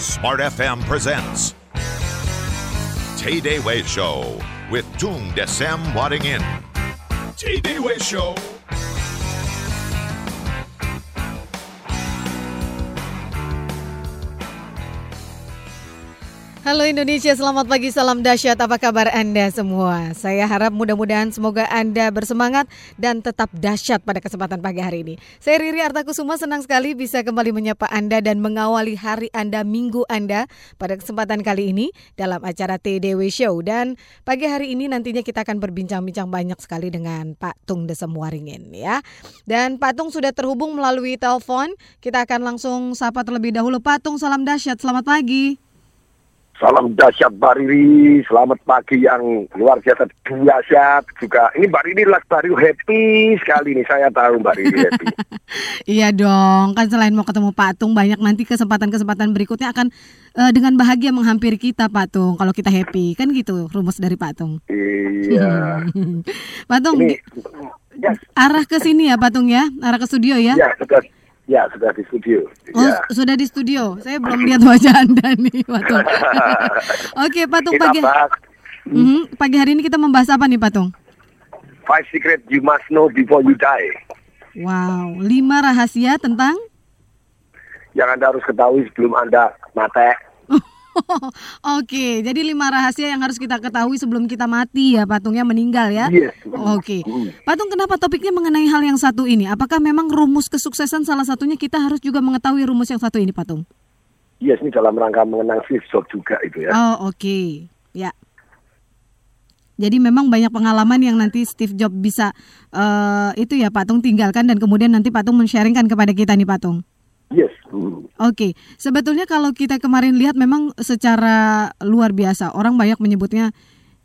Smart FM presents Tay Day Way Show with Tung Desem Wadding In. Tay Day Way Show. Halo Indonesia, selamat pagi, salam dahsyat. Apa kabar Anda semua? Saya harap mudah-mudahan semoga Anda bersemangat dan tetap dahsyat pada kesempatan pagi hari ini. Saya Riri Artakusuma senang sekali bisa kembali menyapa Anda dan mengawali hari Anda, minggu Anda pada kesempatan kali ini dalam acara TDW Show. Dan pagi hari ini nantinya kita akan berbincang-bincang banyak sekali dengan Pak Tung Desem Waringin ya. Dan Pak Tung sudah terhubung melalui telepon. Kita akan langsung sapa terlebih dahulu. Pak Tung, salam dahsyat. Selamat pagi. Salam dahsyat Mbak Riri, selamat pagi yang luar biasa dahsyat juga. Ini Mbak Riri lagi baru happy sekali nih, saya tahu Mbak Riri happy. iya dong, kan selain mau ketemu Pak Tung, banyak nanti kesempatan-kesempatan berikutnya akan uh, dengan bahagia menghampiri kita Pak Tung. Kalau kita happy, kan gitu rumus dari Pak Tung. Iya. Pak Tung, Ini, yes. arah ke sini ya Pak Tung ya, arah ke studio ya. Ya, sudah, ya sudah di studio. Oh, ya. sudah di studio. Saya belum lihat wajah Anda nih, Pak Tung. Oke, Pak Tung Kita pagi. bahas Mhm, pagi hari ini kita membahas apa nih, Pak Tung? five secret you must know before you die. Wow, lima rahasia tentang Yang Anda harus ketahui sebelum Anda mati. Oke, jadi lima rahasia yang harus kita ketahui sebelum kita mati ya, Patungnya meninggal ya. Yes. Oke, Hmm. Patung kenapa topiknya mengenai hal yang satu ini? Apakah memang rumus kesuksesan salah satunya kita harus juga mengetahui rumus yang satu ini, Patung? Yes, ini dalam rangka mengenang Steve Jobs juga itu ya. Oh, oke. Ya. Jadi memang banyak pengalaman yang nanti Steve Jobs bisa eh, itu ya Patung tinggalkan dan kemudian nanti Patung men-sharingkan kepada kita nih Patung. Yes. Oke, sebetulnya kalau kita kemarin lihat memang secara luar biasa. Orang banyak menyebutnya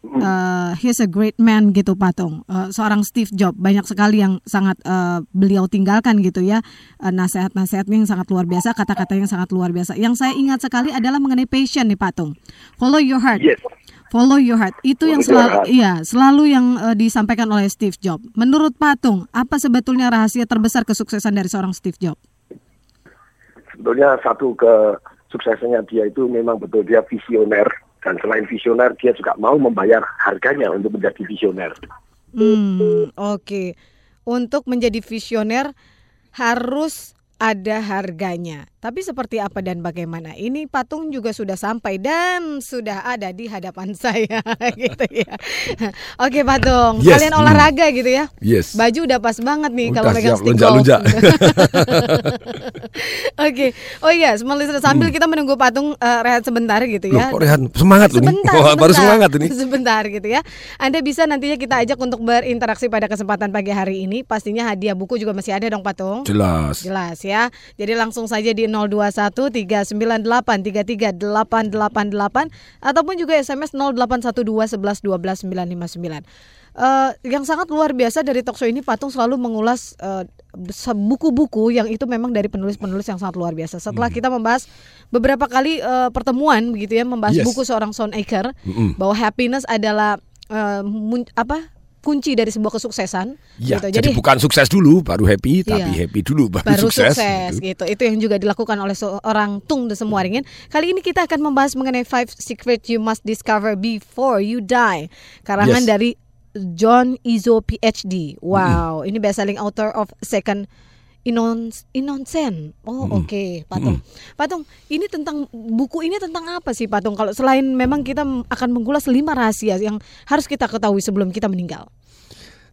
uh, he's a great man gitu patung. Uh, seorang Steve Jobs. Banyak sekali yang sangat uh, beliau tinggalkan gitu ya. Uh, nasihat-nasihatnya yang sangat luar biasa kata-kata yang sangat luar biasa. Yang saya ingat sekali adalah mengenai passion nih patung. Follow your heart. Yes. follow your heart. Itu yang Follow selalu iya selalu yang uh, disampaikan oleh Steve Jobs. Menurut patung apa sebetulnya rahasia terbesar kesuksesan dari seorang Steve Jobs Sebetulnya satu kesuksesannya dia itu memang betul dia visioner dan selain visioner dia juga mau membayar harganya untuk menjadi visioner. Hmm, oke. Untuk menjadi visioner harus ada harganya. Tapi seperti apa dan bagaimana? Ini patung juga sudah sampai dan sudah ada di hadapan saya gitu ya. Oke, patung. Yes, Kalian hmm. olahraga gitu ya? Yes. Baju udah pas banget nih Udah kalau megang siap, stick golf. Oke. Oh iya, sambil sambil kita menunggu patung eh, rehat sebentar gitu Loh, ya. kok Rehan semangat loh nih. Sebentar, Wah, baru sebentar. semangat ini. Sebentar gitu ya. Anda bisa nantinya kita ajak untuk berinteraksi pada kesempatan pagi hari ini. Pastinya hadiah buku juga masih ada dong Patung. Jelas. Jelas ya. Jadi langsung saja di 021 398 33 888 ataupun juga SMS 0812 11 12 959. Eh, yang sangat luar biasa dari talkshow ini Patung selalu mengulas se- buku-buku yang itu memang dari penulis-penulis yang sangat luar biasa. Setelah kita membahas beberapa kali eh, pertemuan begitu ya membahas Yes. buku seorang Sean Aker Mm-mm. bahwa happiness adalah mun- apa kunci dari sebuah kesuksesan Ya, gitu. jadi, bukan sukses dulu baru happy, tapi Iya. happy dulu baru, baru sukses, gitu. gitu. Itu yang juga dilakukan oleh seorang Tung de Semuaringin. Kali ini kita akan membahas mengenai five secrets you must discover before you die. Karangan Yes. dari John Izzo PhD. Wow, ini best-selling author of Second Inon Inonsen. Oh, oke, Patung. Patung, ini tentang buku ini tentang apa sih, Patung? Kalau selain memang kita akan mengulas lima rahasia yang harus kita ketahui sebelum kita meninggal.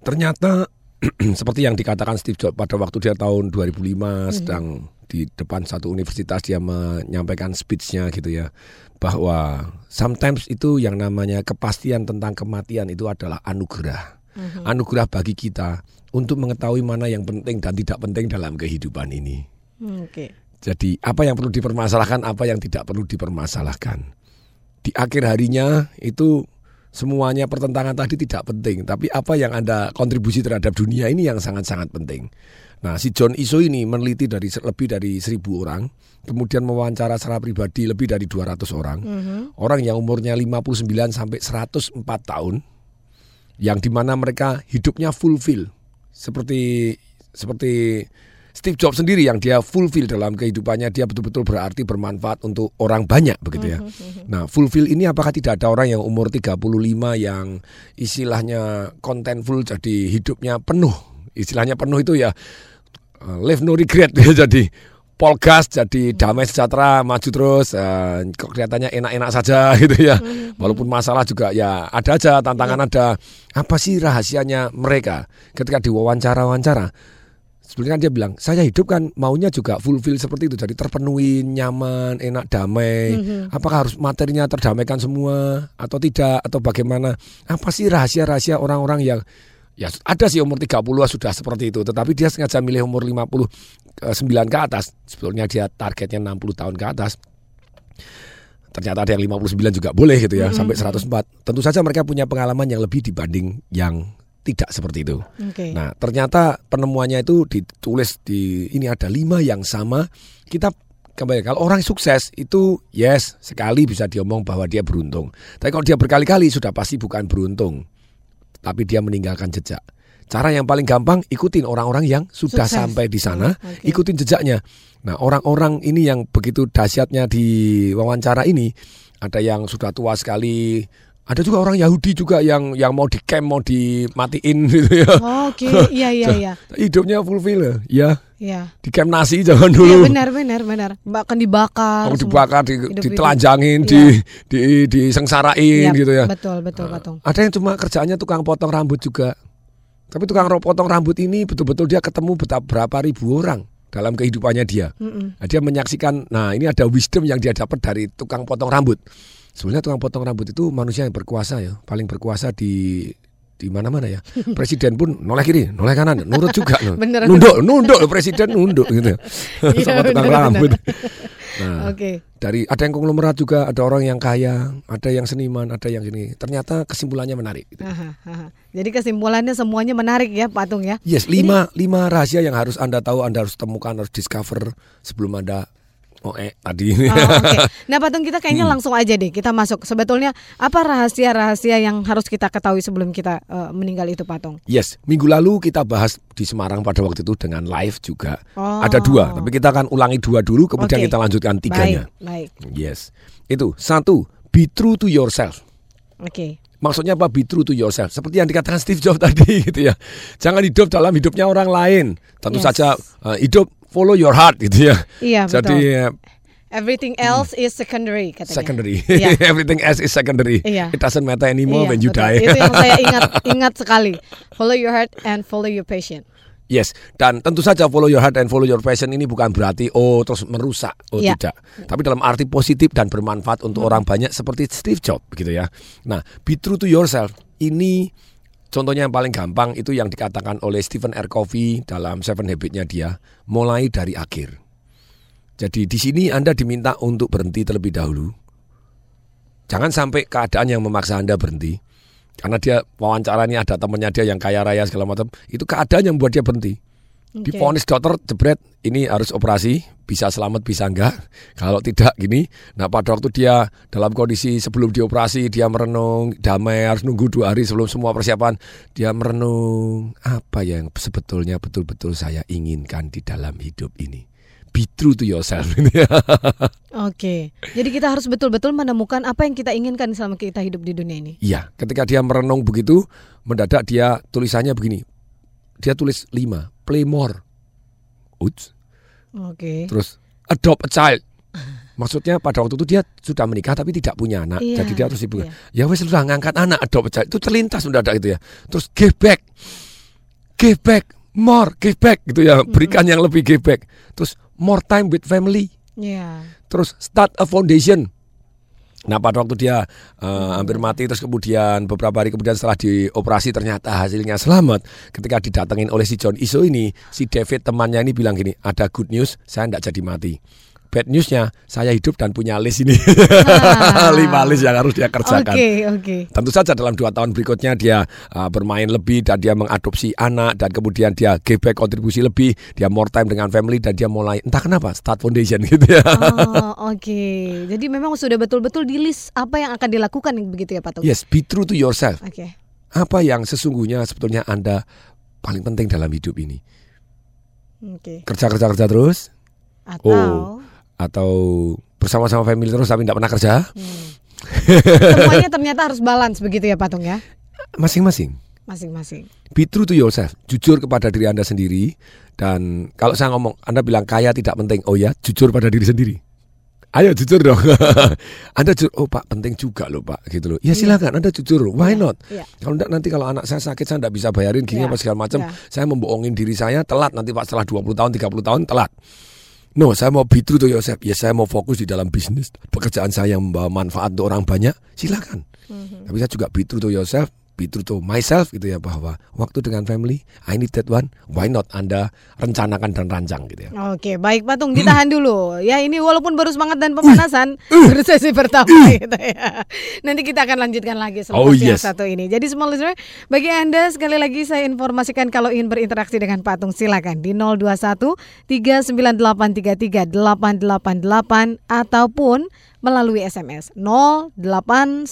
Ternyata seperti yang dikatakan Steve Jobs pada waktu dia tahun 2005 Hmm. sedang di depan satu universitas dia menyampaikan speech-nya gitu ya bahwa sometimes itu yang namanya kepastian tentang kematian itu adalah anugerah. Mhm. Anugerah bagi kita untuk mengetahui mana yang penting dan tidak penting dalam kehidupan ini. Hmm, Oke. Jadi apa yang perlu dipermasalahkan, apa yang tidak perlu dipermasalahkan. Di akhir harinya itu semuanya pertentangan tadi tidak penting, tapi apa yang Anda kontribusi terhadap dunia ini yang sangat-sangat penting. Nah, si John Iso ini meneliti dari lebih dari seribu orang, kemudian mewawancara secara pribadi lebih dari 200 orang. Orang yang umurnya 59 sampai 104 tahun yang di mana mereka hidupnya fulfill seperti seperti Steve Jobs sendiri yang dia fulfill dalam kehidupannya dia betul-betul berarti bermanfaat untuk orang banyak begitu ya. Nah, fulfill ini apakah tidak ada orang yang umur 35 yang istilahnya contentful jadi hidupnya penuh. Istilahnya penuh itu ya uh, live no regret ya jadi polgas jadi damai sejahtera maju terus uh, kok kelihatannya enak-enak saja gitu ya. Walaupun masalah juga ya ada aja tantangan ada. Apa sih rahasianya mereka ketika diwawancara-wawancara? Sebenarnya kan dia bilang saya hidup kan maunya juga fulfill seperti itu jadi terpenuhi nyaman enak damai. Apakah harus materinya terdamaikan semua atau tidak atau bagaimana? Apa sih rahasia-rahasia orang-orang yang Ya ada sih umur 30 sudah seperti itu Tetapi dia sengaja milih umur 59 ke atas. Sebetulnya dia targetnya 60 tahun ke atas. Ternyata ada yang 59 juga boleh gitu ya Sampai 104 Tentu saja mereka punya pengalaman yang lebih dibanding yang tidak seperti itu. Oke. Nah ternyata penemuannya itu ditulis di Ini ada lima yang sama. Kita kembali kalau orang sukses itu yes sekali bisa diomong bahwa dia beruntung. Tapi kalau dia berkali-kali sudah pasti bukan beruntung, tapi dia meninggalkan jejak. Cara yang paling gampang ikutin orang-orang yang sudah Sukses. sampai di sana, Hmm, oke. ikutin jejaknya. Nah orang-orang ini yang begitu dahsyatnya di wawancara ini ada yang sudah tua sekali. Ada juga orang Yahudi juga yang yang mau di camp mau dimatiin gitu ya. Oh, Oke, iya iya iya. Hidupnya fulfill ya. Iya. Di camp nasi jangan Iya dulu. benar benar benar. Bahkan dibakar. Semua. dibakar, di, ditelanjangin, Iya. di, di, disengsarain Iya, gitu ya. Betul betul Patung. Ada yang cuma kerjaannya tukang potong rambut juga. Tapi tukang potong rambut ini betul-betul dia ketemu berapa ribu orang dalam kehidupannya dia. Mm-mm. Nah, dia menyaksikan, nah ini ada wisdom yang dia dapat dari tukang potong rambut. Sebenarnya tukang potong rambut itu manusia yang berkuasa ya, paling berkuasa di di mana-mana ya. Presiden pun noleh kiri, noleh kanan, nurut juga. loh. Bener. nunduk, nunduk loh, presiden nunduk gitu. Iya, Sama tukang bener, rambut. bener. Nah, Oke. dari ada yang konglomerat juga, ada orang yang kaya, ada yang seniman, ada yang ini. Ternyata kesimpulannya menarik. gitu. Aha, aha. Jadi kesimpulannya semuanya menarik ya Patung ya. Yes, lima lima rahasia yang harus anda tahu, anda harus temukan, harus discover sebelum anda oh eh tadi. Oh, oke. Nah, Patung kita kayaknya Hmm. langsung aja deh kita masuk. Sebetulnya apa rahasia-rahasia yang harus kita ketahui sebelum kita eh, meninggal itu Patung? Yes, minggu lalu kita bahas di Semarang pada waktu itu dengan live juga. Oh. Ada dua, tapi kita akan ulangi dua dulu, kemudian Oke. kita lanjutkan tiganya. Baik, baik. Yes, itu satu, be true to yourself. Oke. Maksudnya apa? Be true to yourself. Seperti yang dikatakan Steve Jobs tadi gitu ya. Jangan hidup dalam hidupnya orang lain. Tentu Yes. saja uh, hidup follow your heart gitu ya. Iya, Jadi betul. uh, Everything else is secondary katanya. secondary. Iya. Everything else is secondary. Iya. It doesn't matter anymore Iya, when you betul. die. Itu yang saya ingat ingat sekali. Follow your heart and follow your passion. Yes, dan tentu saja follow your heart and follow your passion ini bukan berarti oh terus merusak, oh Iya. tidak. Tapi dalam arti positif dan bermanfaat untuk orang banyak seperti Steve Jobs gitu ya. Nah, be true to yourself ini contohnya yang paling gampang itu yang dikatakan oleh Stephen R. Covey dalam Seven Habits-nya dia, mulai dari akhir. Jadi di sini Anda diminta untuk berhenti terlebih dahulu. Jangan sampai keadaan yang memaksa Anda berhenti. Karena dia wawancara ini ada temennya dia yang kaya raya segala macam. Itu keadaan yang membuat dia berhenti. Oke. Difonis dokter jebret ini harus operasi, bisa selamat bisa enggak. Kalau tidak gini, nah pada waktu dia dalam kondisi sebelum dioperasi dia merenung damai harus nunggu dua hari sebelum semua persiapan dia merenung apa yang sebetulnya betul-betul saya inginkan di dalam hidup ini. Be true to yourself. Oke. Jadi kita harus betul-betul menemukan apa yang kita inginkan selama kita hidup di dunia ini. Iya, ketika dia merenung begitu, mendadak dia tulisannya begini. Dia tulis lima, play more. Uts. Oke. Terus adopt a child. Maksudnya pada waktu itu dia sudah menikah tapi tidak punya anak. Iya, Jadi dia harus sibuk. iya. Ya wes sudah ngangkat anak adopt a child. Itu terlintas mendadak itu ya. Terus give back. Give back. More, give back gitu ya. Berikan yang lebih give back. Terus more time with family. Iya. Terus start a foundation. Nah pada waktu dia eh, hampir mati terus kemudian beberapa hari kemudian setelah dioperasi ternyata hasilnya selamat. Ketika didatengin oleh si John Iso ini, si David temannya ini bilang gini, ada good news, saya tidak jadi mati. Bad newsnya, saya hidup dan punya list ini. Ah. Lima list yang harus dia kerjakan. Oke, oke. Tentu saja dalam dua tahun berikutnya dia uh, bermain lebih dan dia mengadopsi anak dan kemudian dia give back kontribusi lebih, dia more time dengan family dan dia mulai entah kenapa start foundation gitu ya. Oh, oke. Jadi memang sudah betul-betul di list apa yang akan dilakukan begitu ya, Pak Tung? Yes, be true to yourself. Oke. Apa yang sesungguhnya sebetulnya Anda paling penting dalam hidup ini? Oke. Kerja kerja kerja terus Atau Oh. Atau bersama-sama family terus tapi tidak pernah kerja? hmm. semuanya ternyata harus balance begitu ya Patung ya, Masing-masing. masing-masing. Be true to yourself, jujur kepada diri Anda sendiri dan kalau saya ngomong Anda bilang kaya tidak penting. Oh ya, jujur pada diri sendiri. Ayo jujur dong. anda jujur, oh Pak penting juga loh Pak gitu loh. Ya silakan Anda jujur, why Iya, not? iya. Kalau enggak nanti kalau anak saya sakit saya enggak bisa bayarin gini Iya, apa segala macam, iya. saya membohongin diri saya telat nanti Pak setelah 20 tahun, 30 tahun telat. No, saya mau be true to yourself. Ya saya mau fokus di dalam bisnis. Pekerjaan saya yang membawa manfaat untuk orang banyak, silakan. Mhm. Tapi saya juga be true to yourself, be true to myself gitu ya bahwa waktu dengan family, I need that one. Why not Anda rencanakan dan rancang gitu ya. Oke, baik Patung, ditahan dulu. Ya ini walaupun baru semangat dan pemanasan, baru sesi pertama gitu ya. Nanti kita akan lanjutkan lagi selepas Oh, yang yes. satu ini. Jadi semua listener, bagi Anda sekali lagi saya informasikan kalau ingin berinteraksi dengan Patung silakan di 021 39833 888 ataupun melalui SMS 0812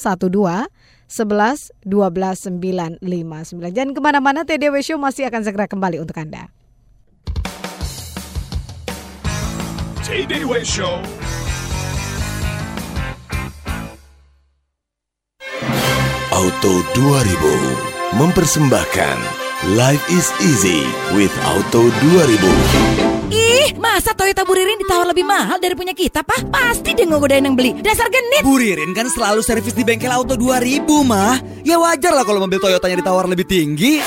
11 12 959. Jangan ke mana-mana, TDW Show masih akan segera kembali untuk Anda. TDW Show. Auto 2000 mempersembahkan Life is easy with Auto 2000. Ih, masa Toyota Buririn ditawar lebih mahal dari punya kita, Pak? Pasti dia ngegodain yang beli. Dasar genit. Buririn kan selalu servis di bengkel auto 2000 mah Ya wajar lah kalau mobil Toyotanya ditawar lebih tinggi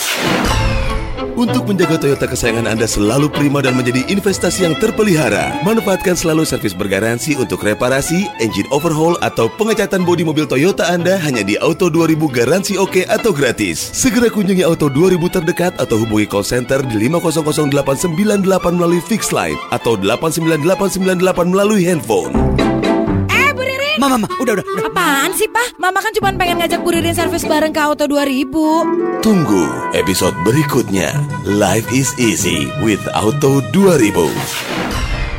Untuk menjaga Toyota kesayangan Anda selalu prima dan menjadi investasi yang terpelihara, manfaatkan selalu servis bergaransi untuk reparasi, engine overhaul, atau pengecatan bodi mobil Toyota Anda hanya di Auto 2000 garansi oke atau gratis. Segera kunjungi Auto 2000 terdekat atau hubungi call center di 5000898 melalui fixed line atau 89898 melalui handphone. Mama, mama, udah, udah, udah Apaan sih, Pak? Mama kan cuma pengen ngajak Buririn servis bareng ke Auto 2000. Tunggu episode berikutnya. Life is easy with Auto 2000.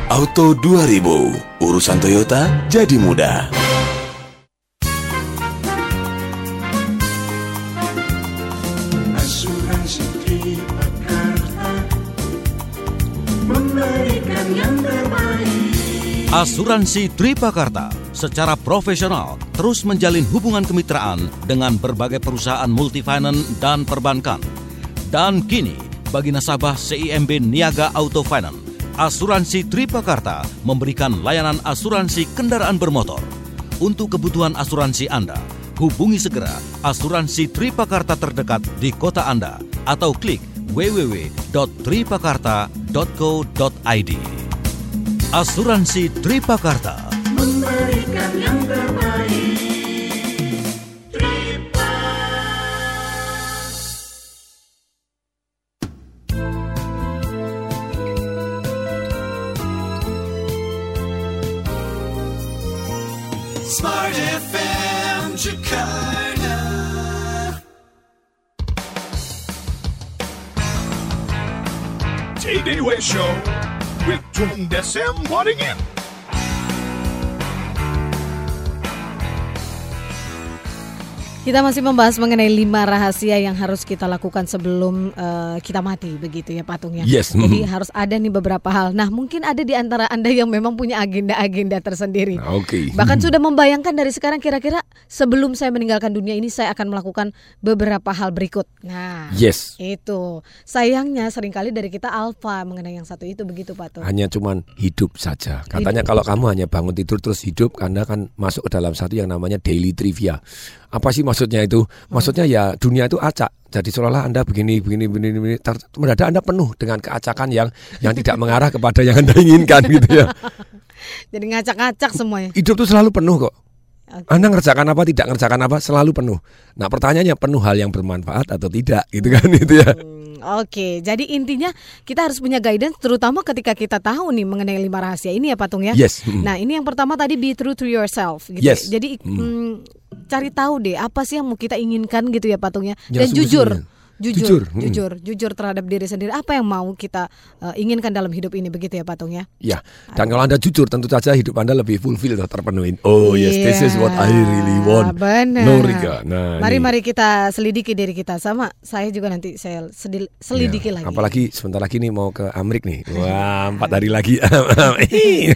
Auto 2000, urusan Toyota jadi mudah. Asuransi Tripakarta secara profesional terus menjalin hubungan kemitraan dengan berbagai perusahaan multifinance dan perbankan. Dan kini, bagi nasabah CIMB Niaga Auto Finance, Asuransi Tripakarta memberikan layanan asuransi kendaraan bermotor. Untuk kebutuhan asuransi Anda, hubungi segera asuransi Tripakarta terdekat di kota Anda atau klik www.tripakarta.co.id. Asuransi Tripakarta. Smart FM Jakarta. TDW Show with Tung Desem Waddingin. Kita masih membahas mengenai lima rahasia yang harus kita lakukan sebelum eh, kita mati, begitu ya patungnya. Yes. Jadi harus ada nih beberapa hal. Nah, mungkin ada di antara anda yang memang punya agenda-agenda tersendiri. Oke. Bahkan sudah membayangkan dari sekarang kira-kira sebelum saya meninggalkan dunia ini saya akan melakukan beberapa hal berikut. Nah, Yes. itu sayangnya sering kali dari kita alfa mengenai yang satu itu begitu Pak Tung. Hanya cuman hidup saja. Katanya kalau kamu hanya bangun tidur terus hidup, Anda kan masuk ke dalam satu yang namanya daily trivia. Apa sih maksudnya itu? Maksudnya ya dunia itu acak. Jadi seolah-olah Anda begini, begini, begini, begini. Mendadak Anda penuh dengan keacakan yang yang tidak mengarah kepada yang Anda inginkan gitu ya. Jadi ngacak-ngacak semuanya. Hidup itu selalu penuh kok. Anda ngerjakan apa, tidak ngerjakan apa, selalu penuh. Nah pertanyaannya penuh hal yang bermanfaat atau tidak gitu kan itu ya. Hmm, Oke, jadi intinya kita harus punya guidance terutama ketika kita tahu nih mengenai lima rahasia ini ya Patung ya. Yes. Mm. Nah, ini yang pertama tadi be true to yourself gitu. Yes. Jadi mm, cari tahu deh apa sih yang mau kita inginkan gitu ya Patungnya. Dan jujur, Jujur, jujur, mm. jujur, terhadap diri sendiri. Apa yang mau kita eh, inginkan dalam hidup ini begitu ya, Pak Tung ya? Ya, dan kalau Anda jujur tentu saja hidup Anda lebih fulfill atau terpenuhi. Oh yes, this is what I really want. Iya, Benar. No Rika. Nah, mari ini. mari kita selidiki diri kita sama. Saya juga nanti saya sedil- selidiki Ya, lagi. Apalagi sebentar lagi nih mau ke Amrik nih. Wah, empat hari lagi.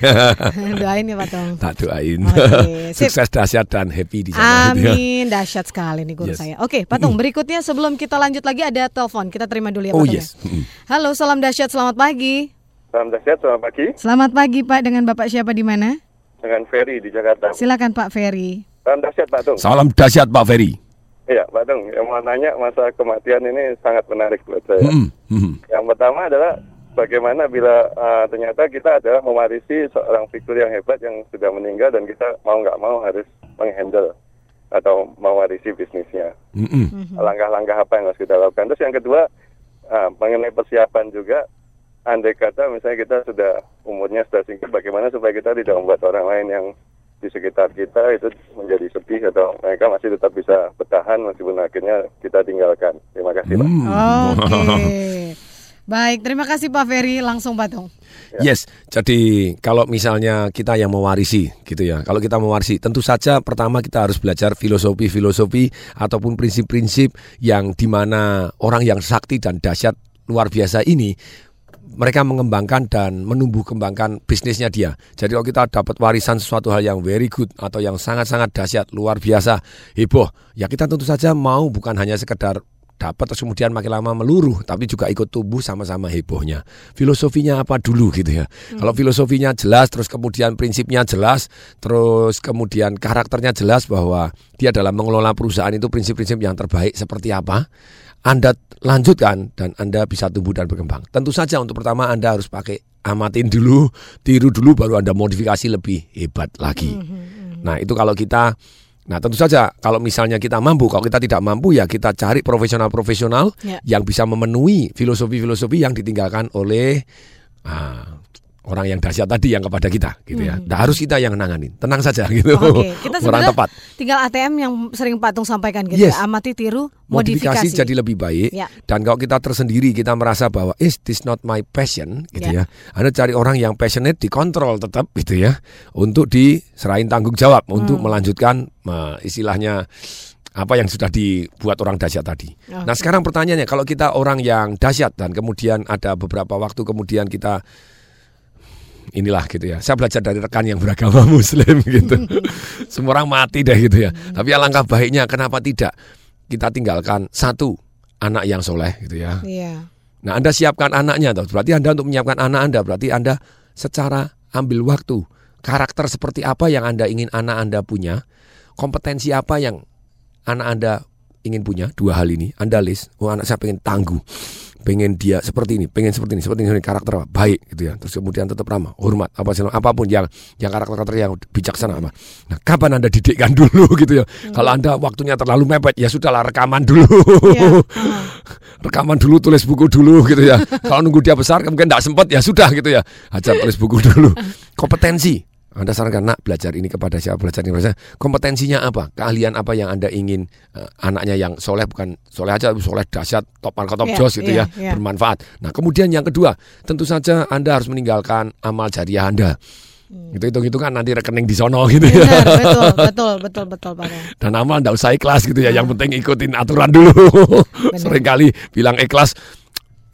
Doain ya Pak Tung. tak doain. Sip. Sukses dahsyat dan happy di sana. Amin, dahsyat sekali nih guru Yes. saya. Oke, Patung, berikutnya sebelum kita lanjut lagi ada telepon. Kita terima dulu ya Oh Patung. yes. Mm. Halo, salam dahsyat, selamat pagi. Salam dahsyat, selamat pagi. Selamat pagi Pak, dengan Bapak siapa di mana? Dengan Ferry di Jakarta. Silakan Pak Ferry. Salam dahsyat, Pak Tung. Salam dahsyat Pak Ferry. Iya, Pak Tung. Yang mau nanya masa kematian ini sangat menarik buat saya. Mm, mm. Yang pertama adalah bagaimana bila uh, ternyata kita adalah mewarisi seorang figur yang hebat yang sudah meninggal dan kita mau nggak mau harus menghandle atau mewarisi bisnisnya. Mm, mm. Langkah-langkah apa yang harus kita lakukan. Terus yang kedua uh, mengenai persiapan juga. Andai kata misalnya kita sudah umurnya sudah singkat, bagaimana supaya kita tidak membuat orang lain yang di sekitar kita itu menjadi sedih atau mereka masih tetap bisa bertahan meskipun akhirnya kita tinggalkan. Terima kasih, Pak. Mm. Oke. Baik, terima kasih Pak Ferry. Langsung Patung. Yes, jadi kalau misalnya kita yang mewarisi gitu ya. Kalau kita mewarisi, tentu saja pertama kita harus belajar filosofi-filosofi ataupun prinsip-prinsip yang di mana orang yang sakti dan dahsyat luar biasa ini mereka mengembangkan dan menumbuh kembangkan bisnisnya dia. Jadi kalau kita dapat warisan sesuatu hal yang very good atau yang sangat-sangat dahsyat, luar biasa, heboh, ya kita tentu saja mau bukan hanya sekedar dapat terus kemudian makin lama meluruh tapi juga ikut tumbuh sama-sama hebohnya. Filosofinya apa dulu gitu ya. Kalau filosofinya jelas terus kemudian prinsipnya jelas, terus kemudian karakternya jelas bahwa dia dalam mengelola perusahaan itu prinsip-prinsip yang terbaik seperti apa. Anda lanjutkan dan Anda bisa tumbuh dan berkembang. Tentu saja untuk pertama Anda harus pakai amatin dulu, tiru dulu baru Anda modifikasi lebih hebat lagi. Nah, itu kalau kita Nah, tentu saja kalau misalnya kita mampu, kalau kita tidak mampu ya kita cari profesional-profesional Ya. yang bisa memenuhi filosofi-filosofi yang ditinggalkan oleh ah, orang yang dahsyat tadi yang kepada kita gitu ya. Nah, harus kita yang nanganin. Tenang saja gitu. Hmm. Oke, kita sebenarnya tepat. tinggal ATM yang sering Patung sampaikan gitu Yes. ya. Amati, tiru, modifikasi, modifikasi. jadi lebih baik Ya. dan kalau kita tersendiri kita merasa bahwa is this not my passion gitu Ya. ya anda cari orang yang passionate dikontrol tetap gitu ya untuk diserahin tanggung jawab untuk Hmm. melanjutkan eh, istilahnya apa yang sudah dibuat orang dahsyat tadi. Oke. Nah sekarang pertanyaannya kalau kita orang yang dahsyat dan kemudian ada beberapa waktu kemudian kita inilah gitu ya. Saya belajar dari rekan yang beragama Muslim gitu. Semua orang mati deh gitu ya. Tapi alangkah baiknya kenapa tidak kita tinggalkan satu anak yang soleh gitu ya. Iya. Nah Anda siapkan anaknya toh. Berarti Anda untuk menyiapkan anak Anda berarti Anda secara ambil waktu karakter seperti apa yang Anda ingin anak Anda punya, kompetensi apa yang anak Anda ingin punya dua hal ini Anda list oh anak saya pengen tangguh pengen dia seperti ini pengen seperti ini seperti ini karakter apa? Baik gitu ya. Terus kemudian tetap ramah hormat apa sih apa pun yang yang karakter-karakter yang bijaksana apa nah kapan anda didikkan dulu gitu ya? Kalau anda waktunya terlalu mepet ya sudahlah rekaman dulu. Iya. rekaman dulu tulis buku dulu gitu ya. Kalau nunggu dia besar mungkin tidak sempat ya sudah gitu ya. Ajar tulis buku dulu. Kompetensi anda sarankan nak belajar ini kepada siapa belajar ini kepada siapa. kompetensinya apa keahlian apa yang anda ingin eh, anaknya yang soleh bukan soleh aja soleh dahsyat top marka top Iya, jos gitu iya, ya iya. bermanfaat nah kemudian yang kedua tentu saja anda harus meninggalkan amal jariah anda itu hitung hitungan nanti rekening di sono gitu ya Hmm. Betul, betul, betul, betul, Pak. Dan amal ndak usah ikhlas gitu ya. Yang penting ikutin aturan dulu. Seringkali bilang ikhlas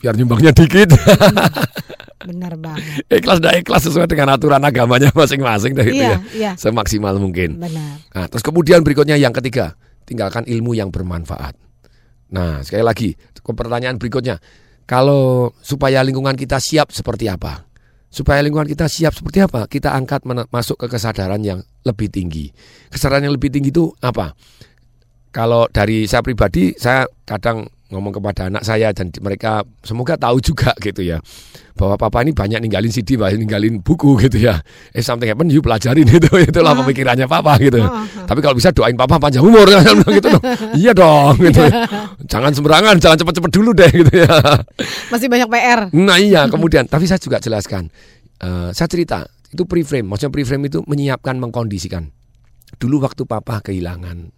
biar nyumbangnya dikit. Benar banget. ikhlas ndak ikhlas sesuai dengan aturan agamanya masing-masing deh gitu Iya, ya. iya. Semaksimal mungkin. Benar. Nah, terus kemudian berikutnya yang ketiga, tinggalkan ilmu yang bermanfaat. Nah, sekali lagi, pertanyaan berikutnya. Kalau supaya lingkungan kita siap seperti apa? Supaya lingkungan kita siap seperti apa? Kita angkat masuk ke kesadaran yang lebih tinggi. Kesadaran yang lebih tinggi itu apa? Kalau dari saya pribadi, saya kadang ngomong kepada anak saya dan mereka semoga tahu juga gitu ya bahwa papa ini banyak ninggalin CD, banyak ninggalin buku gitu ya. Eh something happen, you pelajarin itu itulah Ah. pemikirannya papa gitu. Ah. Tapi kalau bisa doain papa panjang umur gitu dong. Iya dong gitu. Jangan sembarangan, jangan cepet-cepet dulu deh gitu ya. Masih banyak PR. Nah iya kemudian tapi saya juga jelaskan Eh, Saya cerita itu preframe Maksudnya preframe itu menyiapkan mengkondisikan Dulu waktu papa kehilangan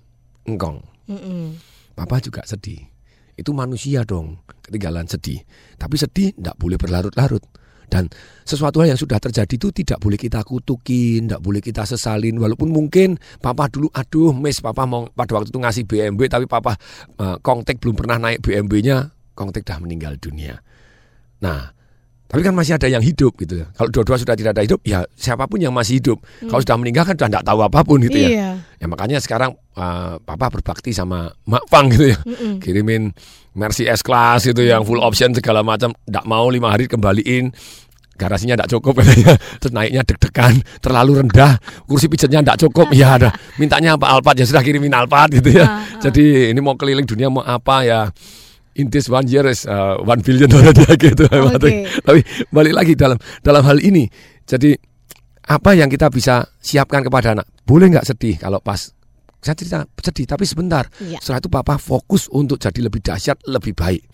engkong Mm-mm. Papa juga sedih Itu manusia dong, ketinggalan sedih. Tapi sedih tidak boleh berlarut-larut. Dan sesuatu hal yang sudah terjadi itu tidak boleh kita kutukin, tidak boleh kita sesalin. Walaupun mungkin papa dulu, aduh, miss, papa mau pada waktu itu ngasih BMW, tapi papa uh, Kongtek belum pernah naik BMW-nya, Kongtek dah meninggal dunia. Nah, tapi kan masih ada yang hidup gitu ya. Kalau dua-dua sudah tidak ada hidup, ya siapa pun yang masih hidup. Kalau sudah meninggal kan sudah tidak tahu apa pun gitu ya. Iya. Ya makanya sekarang uh, papa berbakti sama Mak Pang gitu ya. Mm-mm. Kirimin Mercy S Class itu yang full option segala macam. Tidak mau lima hari kembaliin. Garasinya tidak cukup katanya. Terus naiknya deg-degan, terlalu rendah. Kursi pijatnya tidak cukup. Ya ada. Mintanya apa Alphard ya sudah kirimin Alphard gitu ya. Ah, ah. Jadi ini mau keliling dunia mau apa ya. In this one year is uh, one billion dollar dia gitu. Oke. Tapi balik lagi dalam dalam hal ini. Jadi apa yang kita bisa siapkan kepada anak? Boleh nggak sedih kalau pas saya cerita sedih tapi sebentar. Iya. Setelah itu papa fokus untuk jadi lebih dahsyat, lebih baik.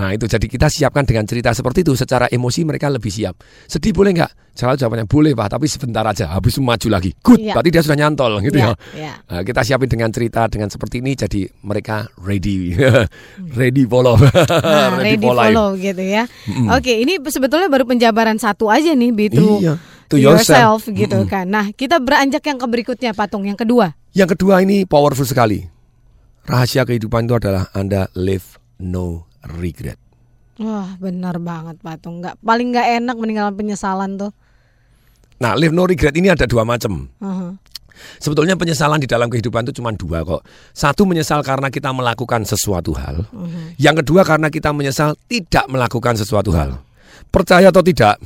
Hmm. Nah itu jadi kita siapkan dengan cerita seperti itu secara emosi mereka lebih siap. Sedih boleh nggak? Selalu jawabannya boleh pak, tapi sebentar aja. Habis itu maju lagi. Good, Iya. berarti dia sudah nyantol gitu Iya, ya. iya. Nah, kita siapin dengan cerita dengan seperti ini jadi mereka ready, ready follow, Nah, ready, for life. follow gitu ya. Mm-mm. Oke, ini sebetulnya baru penjabaran satu aja nih, be true Iya, to yourself, yourself. gitu Mm-mm. kan. Nah, kita beranjak yang ke berikutnya, patung yang kedua. Yang kedua ini powerful sekali. Rahasia kehidupan itu adalah Anda live no regret. Wah, benar banget patung. Nggak paling nggak enak meninggalkan penyesalan tuh. Nah, live no regret ini ada dua macam. Aha. Sebetulnya penyesalan di dalam kehidupan itu cuma dua kok. Satu menyesal karena kita melakukan sesuatu hal. Mhm. Yang kedua karena kita menyesal tidak melakukan sesuatu hal. Percaya atau tidak,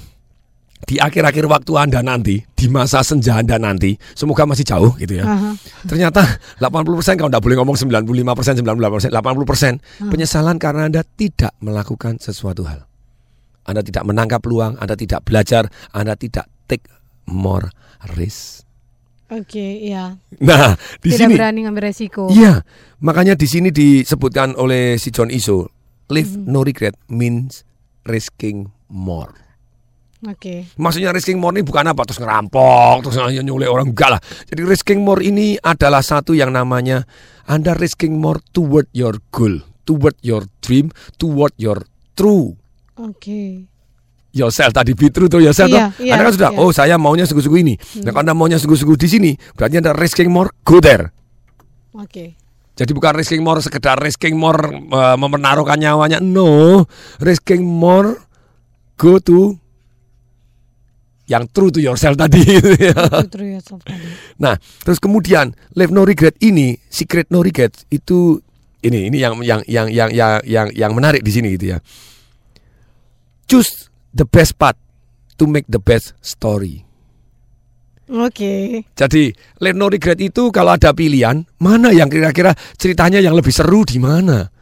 di akhir-akhir waktu Anda nanti, di masa senja Anda nanti, semoga masih jauh gitu ya. Aha. Ternyata 80% kalau tidak boleh ngomong 95%, 98%, 80% penyesalan karena Anda tidak melakukan sesuatu hal. Anda tidak menangkap peluang, Anda tidak belajar, Anda tidak take more risk. Oke, iya. Nah, di Tidak sini berani ngambil resiko. Iya, makanya di sini disebutkan oleh si John Iso, live Hmm. no regret means risking more. Oke. Maksudnya risking more ini bukan apa terus ngerampok, terus nyulik orang enggak lah. Jadi risking more ini adalah satu yang namanya Anda risking more toward your goal, toward your dream, toward your true Oke. yourself tadi be true to yourself Iya, toh. iya, Anda kan sudah iya. oh saya maunya sungguh-sungguh ini. Nah, kalau Anda maunya sungguh-sungguh di sini, berarti Anda risking more go there. Oke. Jadi bukan risking more sekedar risking more uh, mempertaruhkan nyawanya. No, risking more go to yang true to yourself tadi. True yourself tadi. nah, terus kemudian live no regret ini, secret no regret itu ini ini yang yang yang yang yang yang, yang menarik di sini gitu ya. Choose the best path to make the best story. Oke. Jadi live no regret itu kalau ada pilihan mana yang kira-kira ceritanya yang lebih seru di mana?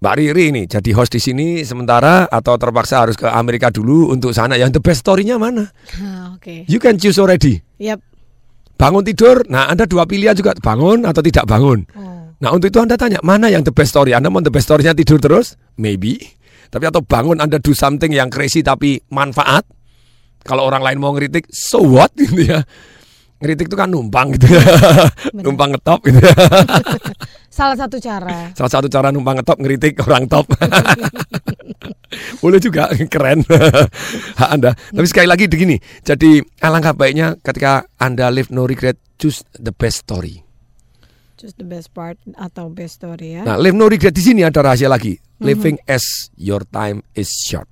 Mbak Riri ini jadi host di sini sementara atau terpaksa harus ke Amerika dulu untuk sana. Yang the best story-nya mana? Ah, Oke. You can choose already. Yap. Bangun tidur, nah Anda dua pilihan juga bangun atau tidak bangun. Oh. Nah untuk itu Anda tanya mana yang the best story? Anda mau the best story-nya tidur terus? Maybe. Tapi atau bangun Anda do something yang crazy tapi manfaat. Kalau orang lain mau ngeritik, so what gitu ya. Ngeritik itu kan numpang gitu ya. numpang ngetop gitu ya. Salah satu cara. Salah satu cara numpang ngetop ngeritik orang top. Boleh juga keren hak Anda. Tapi sekali lagi begini. Jadi alangkah baiknya ketika Anda live no regret choose the best story. Just the best part atau best story ya. Nah, live no regret di sini ada rahasia lagi. Living as your time is short.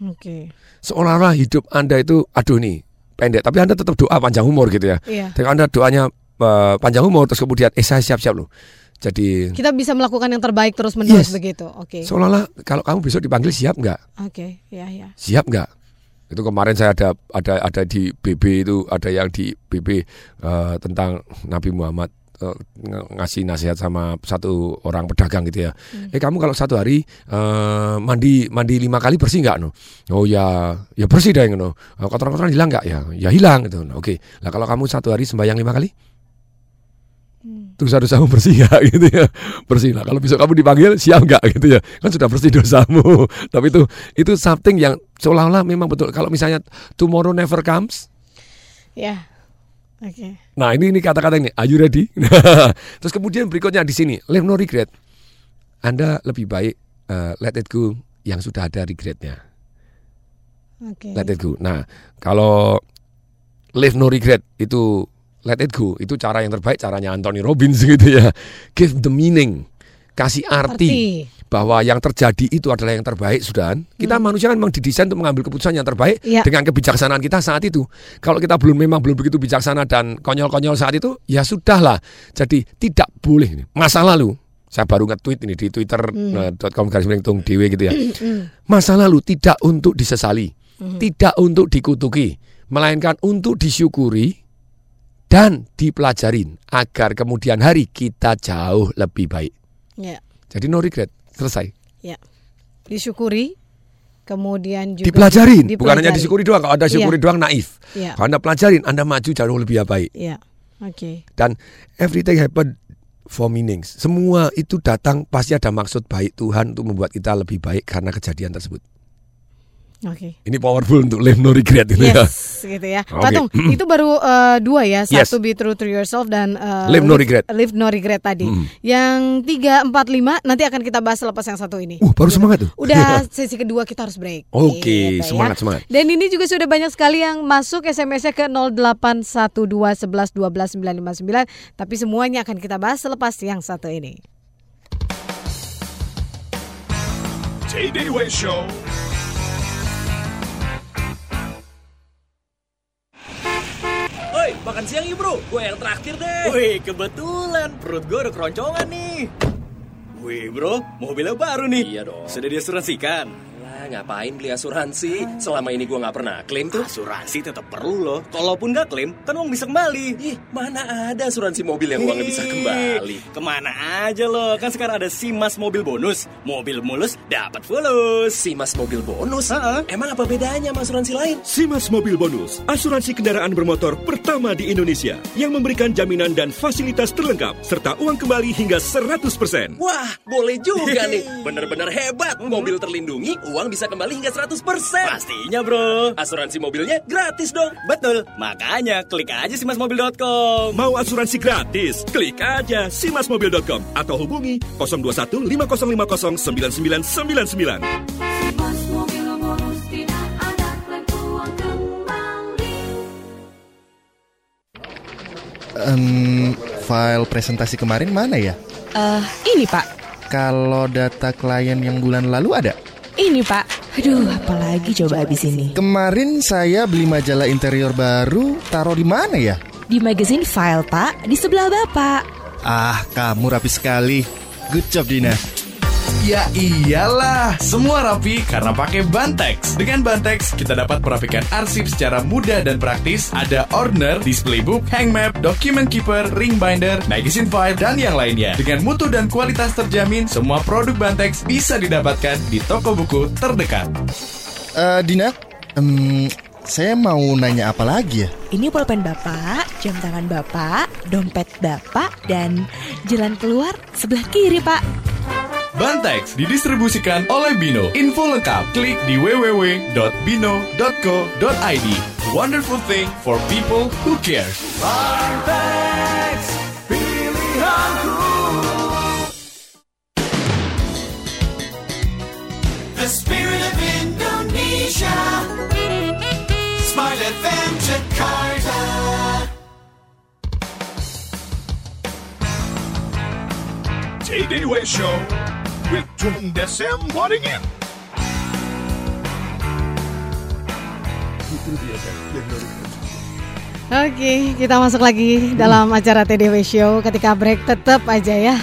Oke. Seolah-olah hidup Anda itu aduh nih pendek, tapi Anda tetap doa panjang umur gitu ya. Iya. Jadi Anda doanya eh, panjang umur terus kemudian eh saya siap-siap loh. Jadi Kita bisa melakukan yang terbaik terus menerus Yes. begitu. Oke. seolah-olah kalau kamu besok dipanggil siap nggak? Oke, ya ya. Siap nggak? Itu kemarin saya ada ada ada di BB itu ada yang di BB eh, tentang Nabi Muhammad eh, ng- ngasih nasihat sama satu orang pedagang gitu ya. Eh kamu kalau satu hari eh, mandi mandi lima kali bersih nggak no? Oh ya ya bersih deh no. Kotoran-kotoran hilang nggak ya? Ya hilang gitu. Nah, Oke. Lah kalau kamu satu hari sembahyang lima kali? Dosa-dosamu bersih nggak? Gitu ya. Bersih lah. Kalau besok kamu dipanggil siap nggak? Gitu ya. Kan sudah bersih dosamu. Tapi itu itu something yang seolah-olah memang betul. Kalau misalnya tomorrow never comes. Ya. Oke. nah ini ini kata-kata ini. Are you ready? Terus kemudian berikutnya di sini. Live no regret. Anda lebih baik eh, let it go yang sudah ada regretnya. Oke. Let it go. Nah, kalau live no regret itu let it go itu cara yang terbaik caranya Anthony Robbins gitu ya. Give the meaning, kasih arti, bahwa yang terjadi itu adalah yang terbaik sudah. Kita manusia kan memang didesain untuk mengambil keputusan yang terbaik Iya. dengan kebijaksanaan kita saat itu. Kalau kita belum memang belum begitu bijaksana dan konyol-konyol saat itu, ya sudahlah. Jadi tidak boleh masa lalu. Saya baru nge-tweet ini di twitter.com garis miring tung dewe gitu ya. Masa lalu tidak untuk disesali, tidak untuk dikutuki, melainkan untuk disyukuri dan dipelajarin agar kemudian hari kita jauh lebih baik. Ya, Jadi no regret, selesai. ya. Disyukuri, kemudian juga Dipelajarin, bukan dipelajari. hanya disyukuri doang. Kalau Anda syukuri Iya. doang naif. Iya. Kalau Anda pelajarin, Anda maju jauh lebih baik. Ya, oke. Dan everything happen for meanings. Semua itu datang pasti ada maksud baik Tuhan untuk membuat kita lebih baik karena kejadian tersebut. Oke. Ini powerful untuk live no regret itu ya. Yes, gitu ya. Oke. Patung, itu baru eh, dua ya. Yes. Satu be true to yourself dan eh, Live no regret. Live no regret tadi. Mm. Yang tiga, empat, lima nanti akan kita bahas selepas yang satu ini. Uh, baru semangat tuh. Udah sesi kedua kita harus break. Oke, Gitu ya. semangat, semangat. Dan ini juga sudah banyak sekali yang masuk SMS-nya ke 0812 11 12 959. Tapi semuanya akan kita bahas selepas yang satu ini. TDW Show. Woi, makan siang yuk bro. Gue yang traktir deh. Wih, kebetulan perut gue udah keroncongan nih. Wih bro, mobilnya baru nih. Iya dong. Sudah diasuransikan. Ngapain beli asuransi? Selama ini gua nggak pernah klaim tuh. Asuransi tetap perlu loh. Kalaupun nggak klaim, kan uang bisa kembali. Ih, mana ada asuransi mobil yang uangnya bisa kembali? Ke mana aja loh? Kan sekarang ada Simas Mobil Bonus. Mobil mulus dapat fulus. Simas mobil bonus? Emang apa bedanya sama asuransi lain? Simas Mobil Bonus, asuransi kendaraan bermotor pertama di Indonesia yang memberikan jaminan dan fasilitas terlengkap serta uang kembali hingga 100%. Wah, boleh juga nih. Bener-bener hebat. Mobil terlindungi, uang bisa kembali hingga 100%. Pastinya bro. Asuransi mobilnya gratis dong. Betul. Makanya klik aja simasmobil.com. Mau asuransi gratis? Klik aja simasmobil.com atau hubungi 021 5050 9999. Em, file presentasi kemarin mana ya? Eh, ini Pak. Kalau data klien yang bulan lalu ada? Ini Pak. Aduh, apalagi coba abis ini. Kemarin saya beli majalah interior baru, taruh di mana ya? Di magazine file Pak, di sebelah Bapak. Ah, kamu rapi sekali. Good job Dina. Ya iyalah, semua rapi karena pakai Bantex. Dengan Bantex, kita dapat merapikan arsip secara mudah dan praktis. Ada ordner, display book, hang map, document keeper, ring binder, magazine file, dan yang lainnya. Dengan mutu dan kualitas terjamin, semua produk Bantex bisa didapatkan di toko buku terdekat. Eh, Dina, em, saya mau nanya apa lagi ya? Ini pulpen Bapak, jam tangan Bapak, dompet Bapak, dan jalan keluar sebelah kiri Pak. Bantex didistribusikan oleh Bino. Info lengkap klik di www.bino.co.id. Wonderful thing for people who care. Bantex, pilihanku. The spirit of Indonesia. Smile FM Jakarta. TDW Show with Tung Desem Waddingin. Oke, kita masuk lagi dalam acara TDW Show. Ketika break tetap aja ya.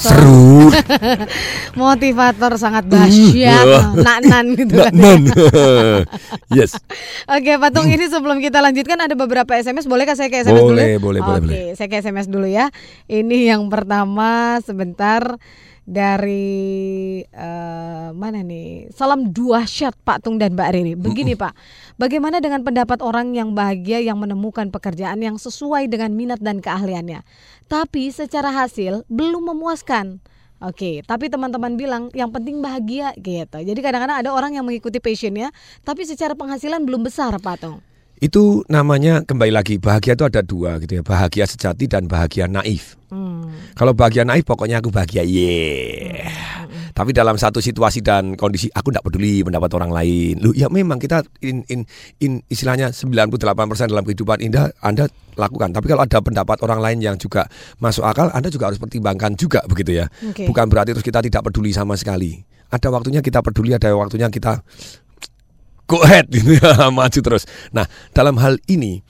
Seru. Motivator sangat dahsyat. wah. Nak-nan gitu kan. Nak-nan. yes. Oke, Patung ini sebelum kita lanjutkan ada beberapa SMS. Bolehkah saya ke SMS dulu? Boleh, boleh, boleh, Oke, boleh. saya ke SMS dulu ya. Ini yang pertama sebentar dari eh, mana nih? Salam dahsyat Pak Tung dan Mbak Riri. Begini Pak, bagaimana dengan pendapat orang yang bahagia yang menemukan pekerjaan yang sesuai dengan minat dan keahliannya, tapi secara hasil belum memuaskan? Oke, tapi teman-teman bilang yang penting bahagia gitu. Jadi kadang-kadang ada orang yang mengikuti passionnya, tapi secara penghasilan belum besar, Pak Tung. Itu namanya kembali lagi bahagia itu ada dua gitu ya, bahagia sejati dan bahagia naif. Hmm. Kalau bahagia naif pokoknya aku bahagia, yeah. Tapi dalam satu situasi dan kondisi aku tidak peduli pendapat orang lain. Lu ya memang kita in, in, in istilahnya 98% dalam kehidupan indah Anda lakukan. Tapi kalau ada pendapat orang lain yang juga masuk akal, Anda juga harus pertimbangkan juga begitu ya. Oke. Bukan berarti terus kita tidak peduli sama sekali. Ada waktunya kita peduli, ada waktunya kita go ahead gitu ya, maju terus. Nah, dalam hal ini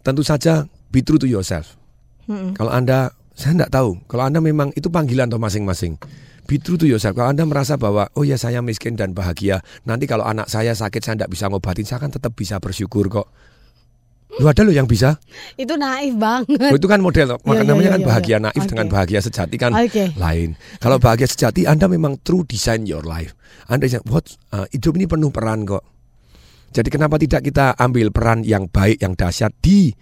tentu saja be true to yourself. Mm-mm. Kalau Anda saya tidak tahu, kalau Anda memang itu panggilan atau masing-masing. Be true to yourself. Kalau Anda merasa bahwa oh ya saya miskin dan bahagia, nanti kalau anak saya sakit saya tidak bisa ngobatin, saya kan tetap bisa bersyukur kok. Lu ada loh yang bisa. Itu naif banget. Loh, itu kan model, maka Iya, iya, namanya iya, kan iya, bahagia iya. naif Oke. dengan bahagia sejati kan Oke. lain. Kalau bahagia sejati Anda memang true design your life. Anda bisa what uh, hidup ini penuh peran kok. Jadi kenapa tidak kita ambil peran yang baik, yang dahsyat di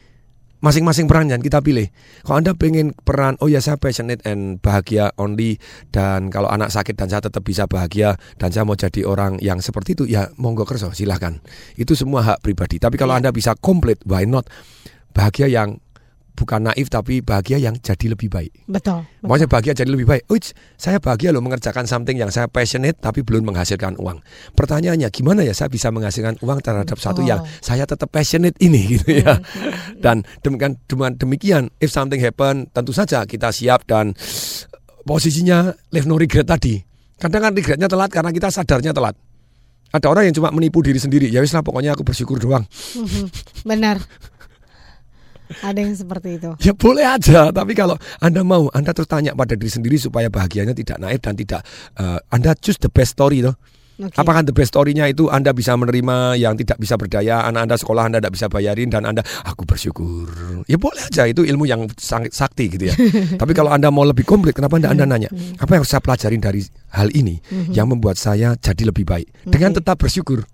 masing-masing peran yang kita pilih. Kalau Anda pengen peran, oh ya saya passionate and bahagia only dan kalau anak sakit dan saya tetap bisa bahagia dan saya mau jadi orang yang seperti itu, ya monggo kerso silahkan. Itu semua hak pribadi. Tapi kalau Anda bisa komplit, why not? Bahagia yang bukan naif tapi bahagia yang jadi lebih baik. Betul. Maksudnya bahagia jadi lebih baik. Uits, saya bahagia loh mengerjakan something yang saya passionate tapi belum menghasilkan uang. Pertanyaannya gimana ya saya bisa menghasilkan uang terhadap satu yang saya tetap passionate ini gitu ya. Dan demikian demikian if something happen tentu saja kita siap dan posisinya live no regret tadi. Kadang kan regretnya telat karena kita sadarnya telat. Ada orang yang cuma menipu diri sendiri. Ya wis lah pokoknya aku bersyukur doang. Mhm. Benar. Ada yang seperti itu. Ya boleh aja, tapi kalau Anda mau, Anda terus tanya pada diri sendiri supaya bahagianya tidak naik dan tidak eh, Anda choose the best story toh. Oke. Apakah the best story-nya itu Anda bisa menerima yang tidak bisa berdaya, anak Anda sekolah Anda tidak bisa bayarin dan Anda aku bersyukur. Ya boleh aja itu ilmu yang sangat sakti gitu ya. Tapi kalau Anda mau lebih komplit, kenapa Anda Anda nanya, apa yang harus saya pelajarin dari hal ini Mhm. yang membuat saya jadi lebih baik dengan Oke. tetap bersyukur.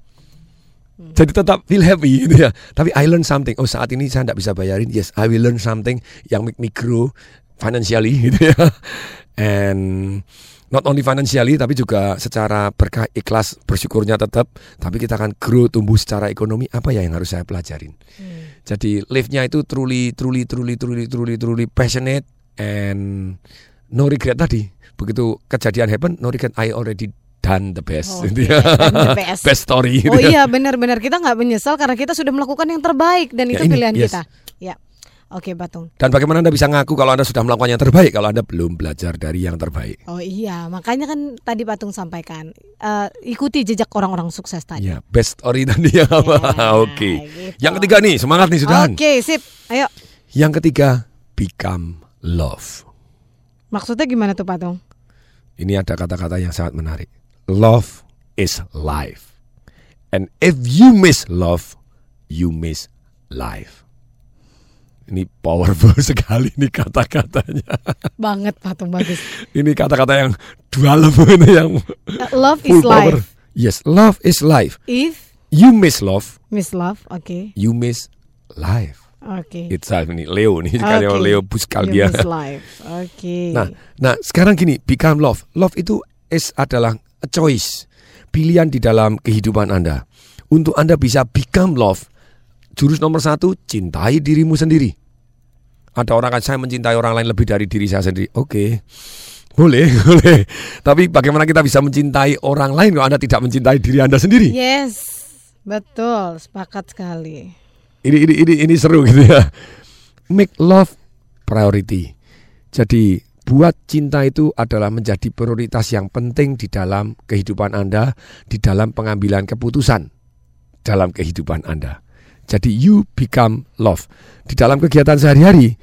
Jadi tetap feel happy gitu ya. Tapi I learn something. Oh saat ini saya tidak bisa bayarin. Yes, I will learn something yang make me grow financially gitu ya. And not only financially tapi juga secara berkah ikhlas bersyukurnya tetap. Tapi kita akan grow tumbuh secara ekonomi. Apa ya yang harus saya pelajarin? Jadi live-nya itu truly, truly, truly, truly, truly, truly passionate and no regret tadi. Begitu kejadian happen, no regret. I already done the best. Oh, gitu done the best. story. gitu Oh ya. iya benar-benar kita nggak menyesal karena kita sudah melakukan yang terbaik dan Ya, itu ini, pilihan yes. kita. Ya. Oke, Batung. Dan bagaimana Anda bisa ngaku kalau Anda sudah melakukan yang terbaik kalau Anda belum belajar dari yang terbaik? Oh iya, makanya kan tadi Batung sampaikan eh, ikuti jejak orang-orang sukses tadi. Ya, best story tadi ya. Oke. Yang ketiga nih, semangat nih sudah. Oke, sip. Ayo. Yang ketiga, become love. Maksudnya gimana tuh, Patung? Ini ada kata-kata yang sangat menarik. Love is life. And if you miss love, you miss life. Ini powerful sekali nih kata-katanya. Banget Patung bagus. Ini kata-kata yang dual ini yang Uh, love full is power. life. Yes, love is life. If You miss love, miss love, oke. you miss life. Oke. Itself ini Leo nih sekali Oke. Leo Buskal You dia. miss life. Oke. Nah, nah sekarang gini, become love. Love itu is adalah a choice, pilihan di dalam kehidupan Anda. Untuk Anda bisa become love, jurus nomor satu, cintai dirimu sendiri. Ada orang kan saya mencintai orang lain lebih dari diri saya sendiri. Oke, boleh, boleh. Tapi bagaimana kita bisa mencintai orang lain kalau Anda tidak mencintai diri Anda sendiri? Yes. Betul, sepakat sekali. Ini ini ini ini seru gitu ya. Make love priority. Jadi buat cinta itu adalah menjadi prioritas yang penting di dalam kehidupan Anda, di dalam pengambilan keputusan dalam kehidupan Anda. Jadi you become love. Di dalam kegiatan sehari-hari,